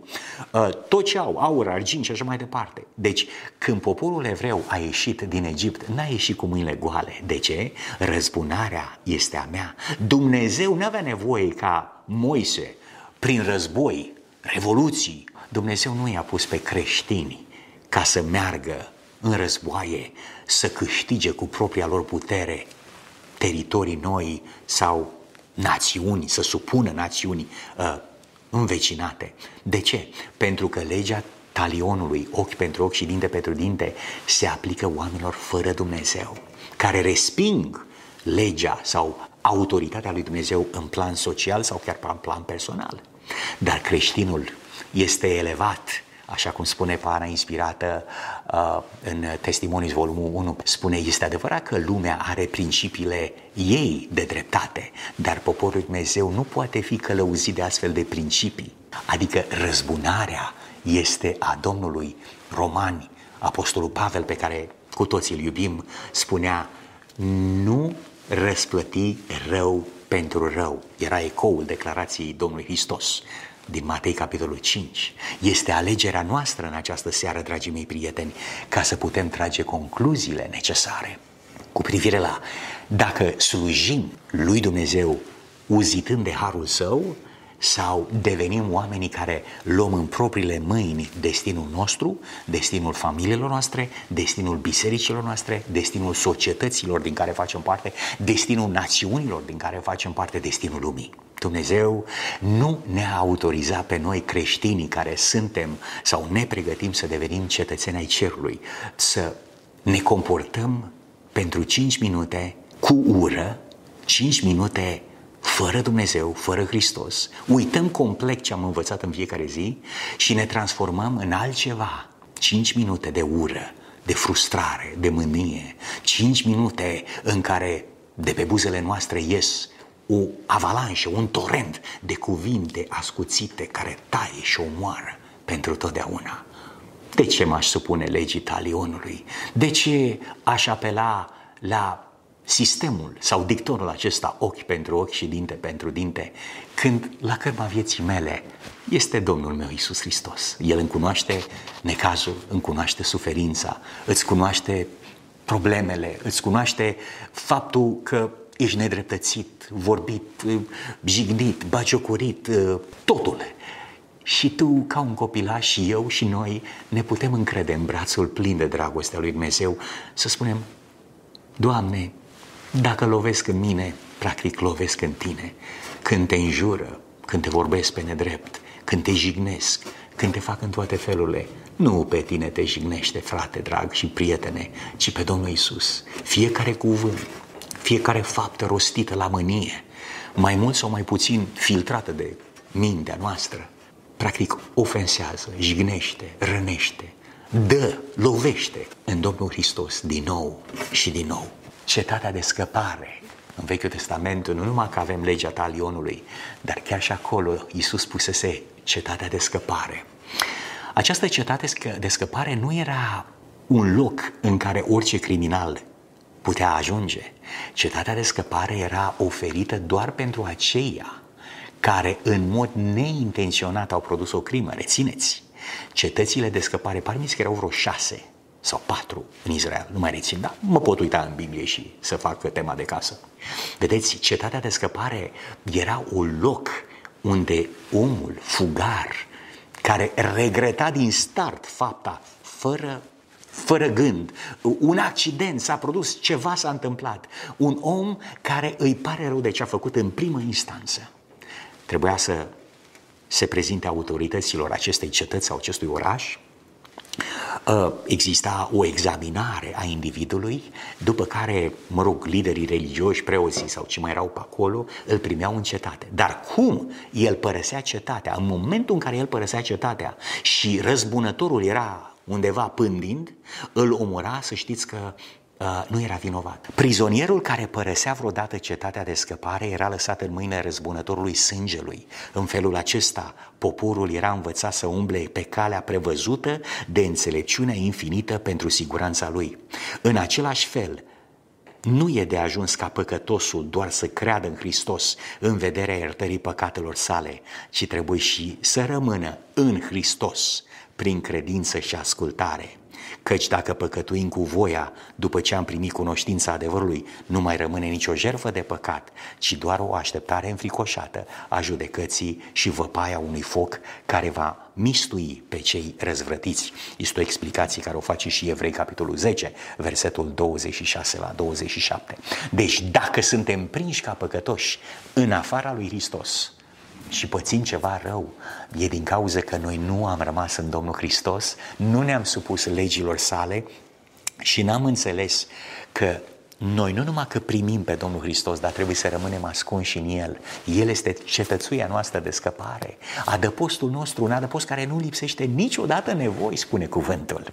uh, tot ce au, aur, argint și așa mai departe. Deci, când poporul evreu a ieșit din Egipt, n-a ieșit cu mâinile goale. De ce? Răzbunarea este a mea. Dumnezeu nu avea nevoie ca Moise, prin război, revoluții, Dumnezeu nu i-a pus pe creștini ca să meargă în războaie să câștige cu propria lor putere teritorii noi sau națiuni, să supună națiuni uh, învecinate. De ce? Pentru că legea talionului, ochi pentru ochi și dinte pentru dinte, se aplică oamenilor fără Dumnezeu, care resping legea sau autoritatea lui Dumnezeu în plan social sau chiar în plan personal. Dar creștinul este elevat așa cum spune Pana inspirată uh, în Testimonis volumul 1, spune, este adevărat că lumea are principiile ei de dreptate, dar poporul Dumnezeu nu poate fi călăuzit de astfel de principii. Adică răzbunarea este a Domnului Romani. Apostolul Pavel, pe care cu toții îl iubim, spunea, nu răsplăti rău pentru rău. Era ecoul declarației Domnului Hristos din Matei, capitolul 5. Este alegerea noastră în această seară, dragii mei prieteni, ca să putem trage concluziile necesare cu privire la dacă slujim lui Dumnezeu uzitând de harul său sau devenim oamenii care luăm în propriile mâini destinul nostru, destinul familiilor noastre, destinul bisericilor noastre, destinul societăților din care facem parte, destinul națiunilor din care facem parte, destinul lumii. Dumnezeu nu ne-a autorizat pe noi creștinii care suntem sau ne pregătim să devenim cetățeni ai cerului, să ne comportăm pentru 5 minute cu ură, 5 minute fără Dumnezeu, fără Hristos, uităm complet ce am învățat în fiecare zi și ne transformăm în altceva. 5 minute de ură, de frustrare, de mânie, 5 minute în care de pe buzele noastre ies o avalanșă, un torent de cuvinte ascuțite care taie și omoară pentru totdeauna. De ce m-aș supune legii talionului? De ce aș apela la sistemul sau dictonul acesta ochi pentru ochi și dinte pentru dinte, când la cărma vieții mele este Domnul meu Isus Hristos. El îmi cunoaște necazul, îmi cunoaște suferința, îți cunoaște problemele, îți cunoaște faptul că ești nedreptățit, vorbit, jignit, bagiocorit, totul. Și tu, ca un copilaș, și eu și noi ne putem încrede în brațul plin de dragostea lui Dumnezeu să spunem, Doamne, dacă lovesc în mine, practic lovesc în tine. Când te înjură, când te vorbesc pe nedrept, când te jignesc, când te fac în toate felurile, nu pe tine te jignește, frate drag și prietene, ci pe Domnul Isus. Fiecare cuvânt, fiecare faptă rostită la mânie, mai mult sau mai puțin filtrată de mintea noastră, practic ofensează, jignește, rănește, dă, lovește în Domnul Hristos din nou și din nou. Cetatea de scăpare. În Vechiul Testament, nu numai că avem legea talionului, dar chiar și acolo Iisus pusese cetatea de scăpare. Această cetate de scăpare nu era un loc în care orice criminal putea ajunge. Cetatea de scăpare era oferită doar pentru aceia care în mod neintenționat au produs o crimă. Rețineți, cetățile de scăpare, parmi că erau vreo șase sau patru în Israel, nu mai rețin, dar mă pot uita în Biblie și să fac tema de casă. Vedeți, cetatea de scăpare era un loc unde omul fugar, care regreta din start fapta, fără fără gând, un accident s-a produs, ceva s-a întâmplat, un om care îi pare rău de ce a făcut în primă instanță. Trebuia să se prezinte autorităților acestei cetăți sau acestui oraș, uh, exista o examinare a individului, după care, mă rog, liderii religioși, preoții sau ce mai erau pe acolo, îl primeau în cetate. Dar cum el părăsea cetatea? În momentul în care el părăsea cetatea și răzbunătorul era undeva pândind, îl omora, să știți că uh, nu era vinovat. Prizonierul care părăsea vreodată cetatea de scăpare era lăsat în mâinile răzbunătorului sângelui. În felul acesta, poporul era învățat să umble pe calea prevăzută de înțelepciunea infinită pentru siguranța lui. În același fel, nu e de ajuns ca păcătosul doar să creadă în Hristos în vederea iertării păcatelor sale, ci trebuie și să rămână în Hristos prin credință și ascultare. Căci dacă păcătuim cu voia după ce am primit cunoștința adevărului, nu mai rămâne nicio jertfă de păcat, ci doar o așteptare înfricoșată a judecății și văpaia unui foc care va mistui pe cei răzvrătiți. Este o explicație care o face și Evrei, capitolul 10, versetul 26 la 27. Deci dacă suntem prinși ca păcătoși în afara lui Hristos, și pățim ceva rău, e din cauza că noi nu am rămas în Domnul Hristos, nu ne-am supus legilor sale și n-am înțeles că noi nu numai că primim pe Domnul Hristos, dar trebuie să rămânem ascunși în El. El este cetățuia noastră de scăpare. Adăpostul nostru, un adăpost care nu lipsește niciodată nevoi, spune cuvântul.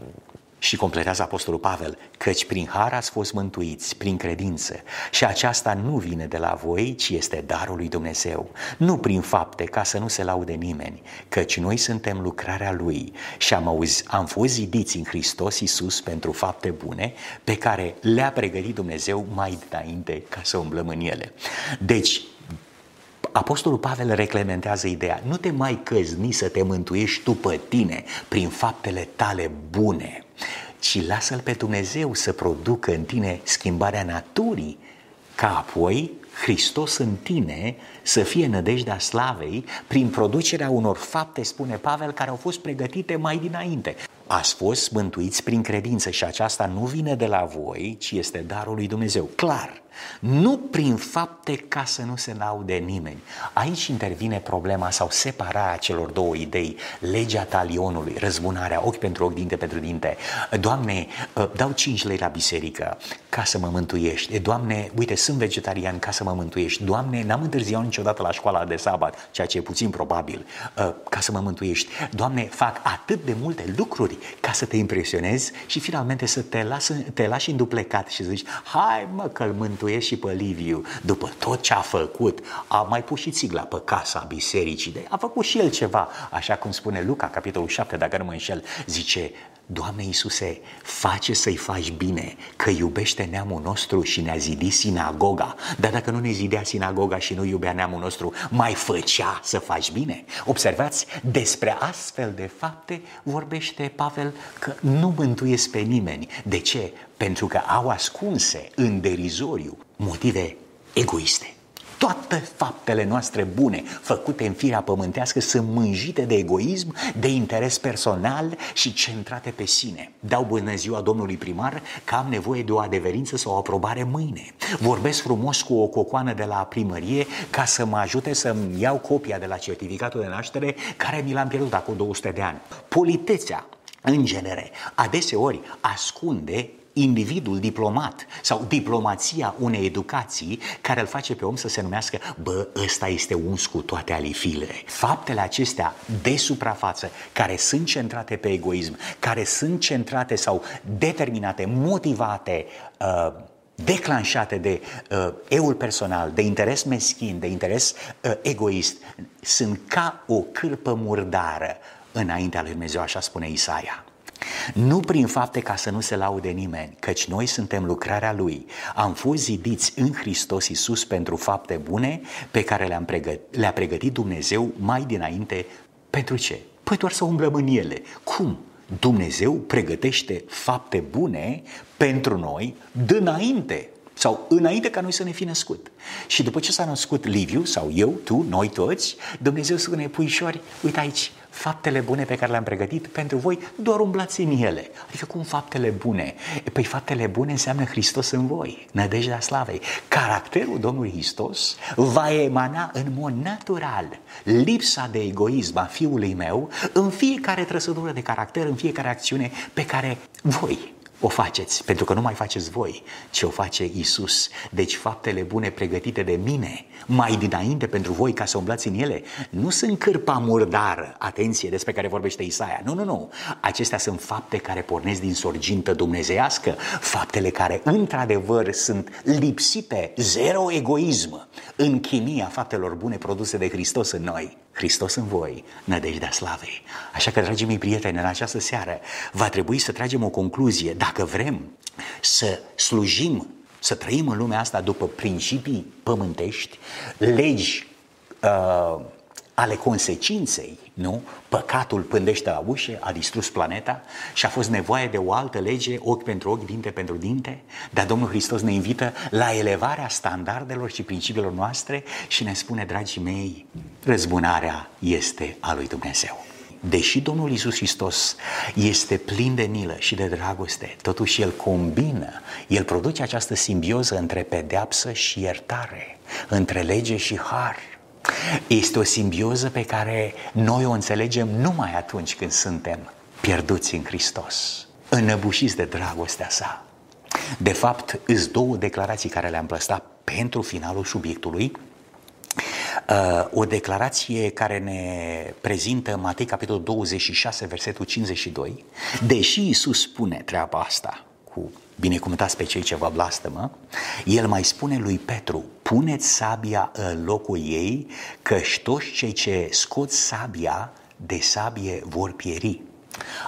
Și completează Apostolul Pavel, căci prin har ați fost mântuiți, prin credință. Și aceasta nu vine de la voi, ci este darul lui Dumnezeu. Nu prin fapte, ca să nu se laude nimeni, căci noi suntem lucrarea Lui și am, auzi, am fost zidiți în Hristos Iisus pentru fapte bune, pe care le-a pregătit Dumnezeu mai dinainte ca să umblăm în ele. Deci, Apostolul Pavel reclementează ideea, nu te mai căzni să te mântuiești tu pe tine prin faptele tale bune, ci lasă-L pe Dumnezeu să producă în tine schimbarea naturii, ca apoi Hristos în tine să fie nădejdea slavei prin producerea unor fapte, spune Pavel, care au fost pregătite mai dinainte. Ați fost mântuiți prin credință și aceasta nu vine de la voi, ci este darul lui Dumnezeu. Clar, nu prin fapte ca să nu se laude nimeni. Aici intervine problema sau separarea celor două idei, legea talionului, răzbunarea, ochi pentru ochi, dinte pentru dinte. Doamne, ă, dau 5 lei la biserică ca să mă mântuiești. Doamne, uite, sunt vegetarian ca să mă mântuiești. Doamne, n-am întârziat niciodată la școala de sabat, ceea ce e puțin probabil, ă, ca să mă mântuiești. Doamne, fac atât de multe lucruri ca să te impresionezi și finalmente să te, las, te lași înduplecat și să zici, hai mă că-l mântuiesc și pe Liviu. După tot ce a făcut, a mai pus și țigla pe casa bisericii. De, a făcut și el ceva, așa cum spune Luca, capitolul 7, dacă nu mă înșel, zice, Doamne Iisuse, face să-i faci bine, că iubește neamul nostru și ne-a zidit sinagoga. Dar dacă nu ne zidea sinagoga și nu iubea neamul nostru, mai făcea să faci bine. Observați, despre astfel de fapte vorbește Pavel că nu mântuiesc pe nimeni. De ce? Pentru că au ascunse în derizoriu motive egoiste. Toate faptele noastre bune, făcute în firea pământească, sunt mânjite de egoism, de interes personal și centrate pe sine. Dau bună ziua domnului primar că am nevoie de o adeverință sau o aprobare mâine. Vorbesc frumos cu o cocoană de la primărie ca să mă ajute să-mi iau copia de la certificatul de naștere care mi l-am pierdut acum 200 de ani. Politețea, în genere, adeseori ascunde individul diplomat sau diplomația unei educații care îl face pe om să se numească, bă, ăsta este uns cu toate alifilele. Faptele acestea de suprafață, care sunt centrate pe egoism, care sunt centrate sau determinate, motivate, uh, declanșate de uh, eul personal, de interes meschin, de interes uh, egoist, sunt ca o cârpă murdară înaintea lui Dumnezeu, așa spune Isaia. Nu prin fapte ca să nu se laude nimeni, căci noi suntem lucrarea Lui. Am fost zidiți în Hristos Iisus pentru fapte bune pe care le-a pregătit, le pregătit Dumnezeu mai dinainte. Pentru ce? Păi doar să umblăm în ele. Cum? Dumnezeu pregătește fapte bune pentru noi dinainte sau înainte ca noi să ne fi născut. Și după ce s-a născut Liviu sau eu, tu, noi toți, Dumnezeu spune, puișori, uite aici, faptele bune pe care le-am pregătit pentru voi, doar umblați în ele. Adică cum faptele bune? Păi faptele bune înseamnă Hristos în voi, nădejdea slavei. Caracterul Domnului Hristos va emana în mod natural lipsa de egoism a fiului meu în fiecare trăsătură de caracter, în fiecare acțiune pe care voi o faceți, pentru că nu mai faceți voi, ci o face Isus. Deci faptele bune pregătite de mine, mai dinainte pentru voi ca să umblați în ele, nu sunt cârpa murdară, atenție, despre care vorbește Isaia. Nu, nu, nu. Acestea sunt fapte care pornesc din sorgintă dumnezeiască, faptele care într-adevăr sunt lipsite, zero egoism, în chimia faptelor bune produse de Hristos în noi. Hristos în voi, nădejdea slavei. Așa că, dragii mei prieteni, în această seară va trebui să tragem o concluzie. Dacă vrem să slujim, să trăim în lumea asta după principii pământești, legi uh, ale consecinței, nu? Păcatul pândește la ușe, a distrus planeta și a fost nevoie de o altă lege, ochi pentru ochi, dinte pentru dinte, dar Domnul Hristos ne invită la elevarea standardelor și principiilor noastre și ne spune, dragii mei, răzbunarea este a lui Dumnezeu. Deși Domnul Isus Hristos este plin de milă și de dragoste, totuși El combină, El produce această simbioză între pedeapsă și iertare, între lege și har. Este o simbioză pe care noi o înțelegem numai atunci când suntem pierduți în Hristos, înăbușiți de dragostea sa. De fapt, îs două declarații care le-am plăstat pentru finalul subiectului. Uh, o declarație care ne prezintă Matei, capitolul 26, versetul 52. Deși Isus spune treaba asta cu binecuvântați pe cei ce vă blastămă, el mai spune lui Petru, puneți sabia în locul ei, că toți cei ce scot sabia de sabie vor pieri.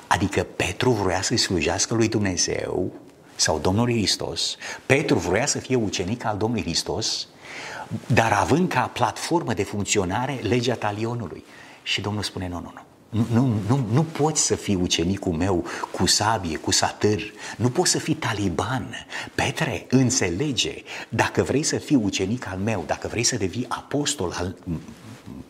Adică Petru vrea să-i slujească lui Dumnezeu sau Domnului Hristos, Petru vrea să fie ucenic al Domnului Hristos, dar având ca platformă de funcționare legea talionului. Și Domnul spune, nu, nu, nu. Nu, nu, nu, nu poți să fii ucenicul meu cu sabie, cu satâr. Nu poți să fii taliban. Petre, înțelege, dacă vrei să fii ucenic al meu, dacă vrei să devii apostol al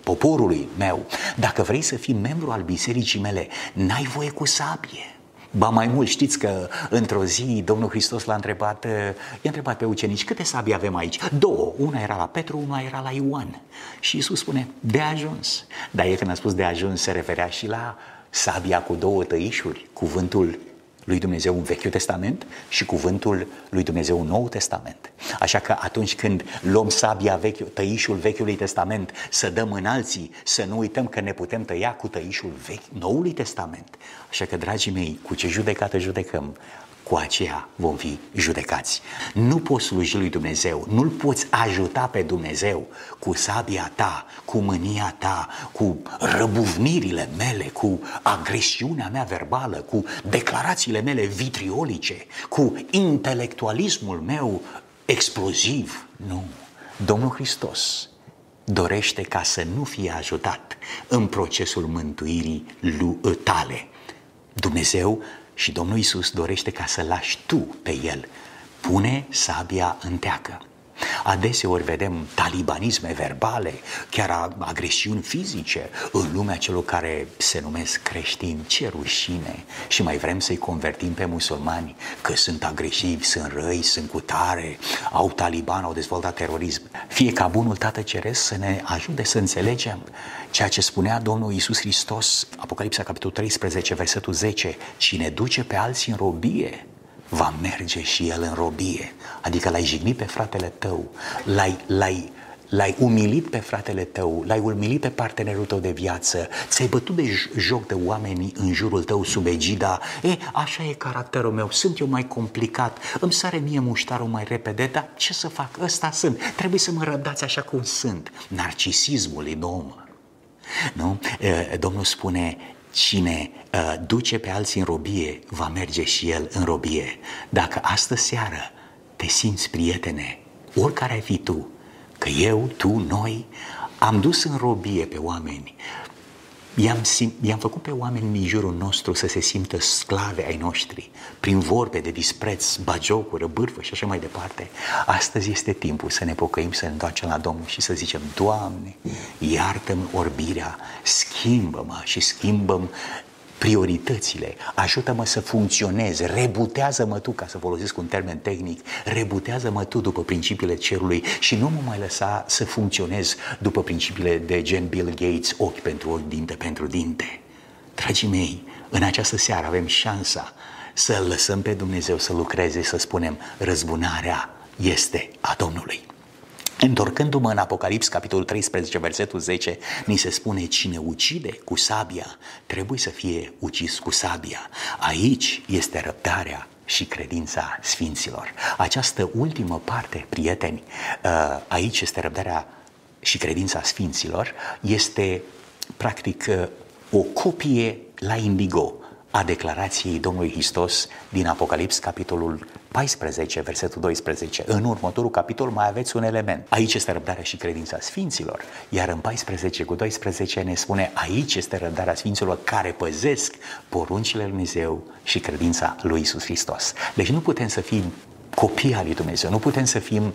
poporului meu, dacă vrei să fii membru al bisericii mele, n-ai voie cu sabie. Ba mai mult, știți că într-o zi Domnul Hristos l-a întrebat, i-a întrebat pe ucenici, câte sabii avem aici? Două, una era la Petru, una era la Ioan. Și Iisus spune, de ajuns. Dar e când a spus de ajuns, se referea și la sabia cu două tăișuri, cuvântul lui Dumnezeu în Vechiul Testament și cuvântul lui Dumnezeu în Noul Testament. Așa că atunci când luăm sabia vechi, tăișul Vechiului Testament să dăm în alții, să nu uităm că ne putem tăia cu tăișul vechi, Noului Testament. Așa că, dragii mei, cu ce judecată judecăm, cu aceea vom fi judecați. Nu poți sluji lui Dumnezeu, nu-L poți ajuta pe Dumnezeu cu sabia ta, cu mânia ta, cu răbuvnirile mele, cu agresiunea mea verbală, cu declarațiile mele vitriolice, cu intelectualismul meu exploziv. Nu. Domnul Hristos dorește ca să nu fie ajutat în procesul mântuirii tale. Dumnezeu și Domnul Isus dorește ca să lași tu pe el. Pune sabia în teacă. Adeseori vedem talibanisme verbale, chiar agresiuni fizice în lumea celor care se numesc creștini. Ce rușine! Și mai vrem să-i convertim pe musulmani că sunt agresivi, sunt răi, sunt cutare, au taliban, au dezvoltat terorism. Fie ca bunul Tată Ceresc să ne ajute să înțelegem ceea ce spunea Domnul Isus Hristos, Apocalipsa capitolul 13, versetul 10, cine duce pe alții în robie, va merge și el în robie. Adică l-ai jignit pe fratele tău, l-ai, l-ai, l-ai umilit pe fratele tău, l-ai umilit pe partenerul tău de viață, ți-ai bătut de joc de oamenii în jurul tău sub egida, e, așa e caracterul meu, sunt eu mai complicat, îmi sare mie muștarul mai repede, dar ce să fac, ăsta sunt, trebuie să mă răbdați așa cum sunt. Narcisismul e om. Nu? Domnul spune, cine uh, duce pe alții în robie, va merge și el în robie. Dacă astă seară te simți prietene, oricare ai fi tu, că eu, tu, noi, am dus în robie pe oameni, I-am, sim- i-am făcut pe oameni din jurul nostru să se simtă sclave ai noștri, prin vorbe de dispreț, bagiocură, bârfă și așa mai departe. Astăzi este timpul să ne pocăim, să ne întoarcem la Domnul și să zicem, Doamne, iartă-mi orbirea, schimbă-mă și schimbă prioritățile, ajută-mă să funcționez, rebutează-mă tu, ca să folosesc un termen tehnic, rebutează-mă tu după principiile cerului și nu mă mai lăsa să funcționez după principiile de gen Bill Gates, ochi pentru ochi, dinte pentru dinte. Dragii mei, în această seară avem șansa să lăsăm pe Dumnezeu să lucreze, să spunem, răzbunarea este a Domnului. Întorcându-mă în Apocalips, capitolul 13, versetul 10, ni se spune cine ucide cu sabia trebuie să fie ucis cu sabia. Aici este răbdarea și credința sfinților. Această ultimă parte, prieteni, uh, aici este răbdarea și credința sfinților, este practic uh, o copie la indigo a declarației Domnului Hristos din Apocalips, capitolul 14, versetul 12. În următorul capitol mai aveți un element. Aici este răbdarea și credința Sfinților, iar în 14 cu 12 ne spune aici este răbdarea Sfinților care păzesc poruncile Lui Dumnezeu și credința lui Isus Hristos. Deci nu putem să fim copii al lui Dumnezeu, nu putem să fim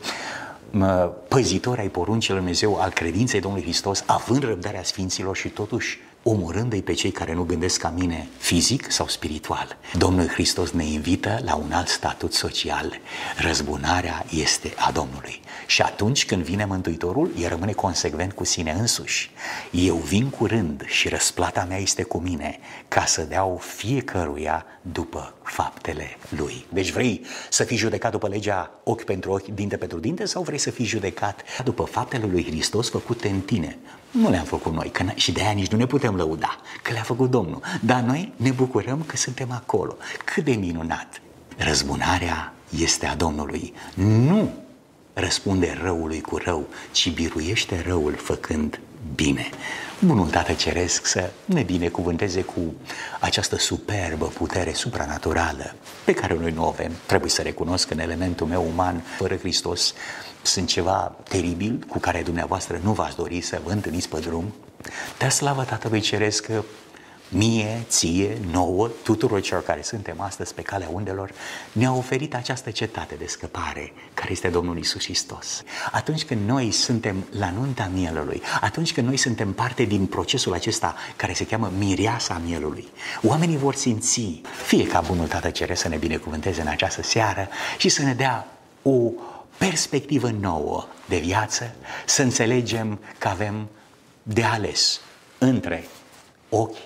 păzitori ai poruncilor Lui Dumnezeu, al credinței Domnului Hristos, având răbdarea Sfinților și totuși omorându-i pe cei care nu gândesc ca mine fizic sau spiritual. Domnul Hristos ne invită la un alt statut social. Răzbunarea este a Domnului. Și atunci când vine Mântuitorul, el rămâne consecvent cu sine însuși. Eu vin curând și răsplata mea este cu mine ca să deau fiecăruia după faptele lui. Deci vrei să fii judecat după legea ochi pentru ochi, dinte pentru dinte sau vrei să fii judecat după faptele lui Hristos făcute în tine? Nu le-am făcut noi că, și de aia nici nu ne putem lăuda că le-a făcut Domnul. Dar noi ne bucurăm că suntem acolo. Cât de minunat! Răzbunarea este a Domnului. Nu răspunde răului cu rău, ci biruiește răul făcând bine. Bunul Tată Ceresc să ne binecuvânteze cu această superbă putere supranaturală pe care noi nu o avem. Trebuie să recunosc că în elementul meu uman, fără Hristos, sunt ceva teribil cu care dumneavoastră nu v-ați dori să vă întâlniți pe drum. Dar slavă Tatălui Ceresc că mie, ție, nouă, tuturor celor care suntem astăzi pe calea undelor, ne-a oferit această cetate de scăpare, care este Domnul Isus Hristos. Atunci când noi suntem la nunta mielului, atunci când noi suntem parte din procesul acesta care se cheamă mireasa mielului, oamenii vor simți, fie ca Bunul Tată Cere să ne binecuvânteze în această seară și să ne dea o perspectivă nouă de viață, să înțelegem că avem de ales între ochi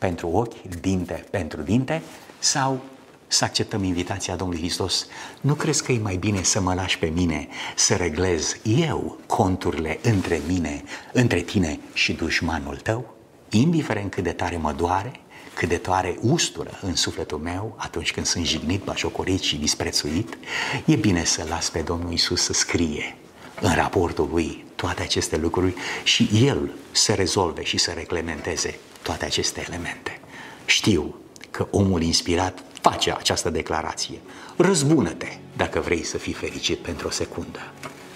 pentru ochi, dinte pentru dinte, sau să acceptăm invitația Domnului Hristos. Nu crezi că e mai bine să mă lași pe mine să reglez eu conturile între mine, între tine și dușmanul tău? Indiferent cât de tare mă doare, cât de tare ustură în sufletul meu atunci când sunt jignit, bașocorit și disprețuit, e bine să las pe Domnul Isus să scrie în raportul lui toate aceste lucruri și el să rezolve și să reglementeze toate aceste elemente. Știu că omul inspirat face această declarație. Răzbună-te dacă vrei să fii fericit pentru o secundă.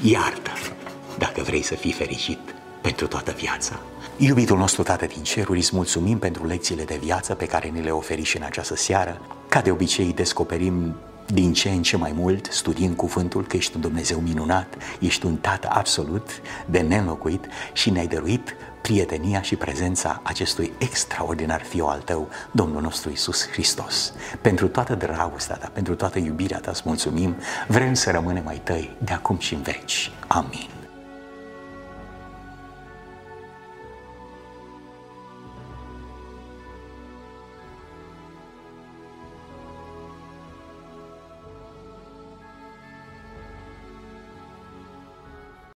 Iartă dacă vrei să fii fericit pentru toată viața. Iubitul nostru Tată din Ceruri, îți mulțumim pentru lecțiile de viață pe care ni le oferi și în această seară. Ca de obicei, descoperim din ce în ce mai mult, studiind cuvântul, că ești un Dumnezeu minunat, ești un Tată absolut, de nenlocuit și ne-ai dăruit prietenia și prezența acestui extraordinar fiu al tău, Domnul nostru Isus Hristos. Pentru toată dragostea ta, pentru toată iubirea ta îți mulțumim, vrem să rămânem mai tăi de acum și în veci. Amin.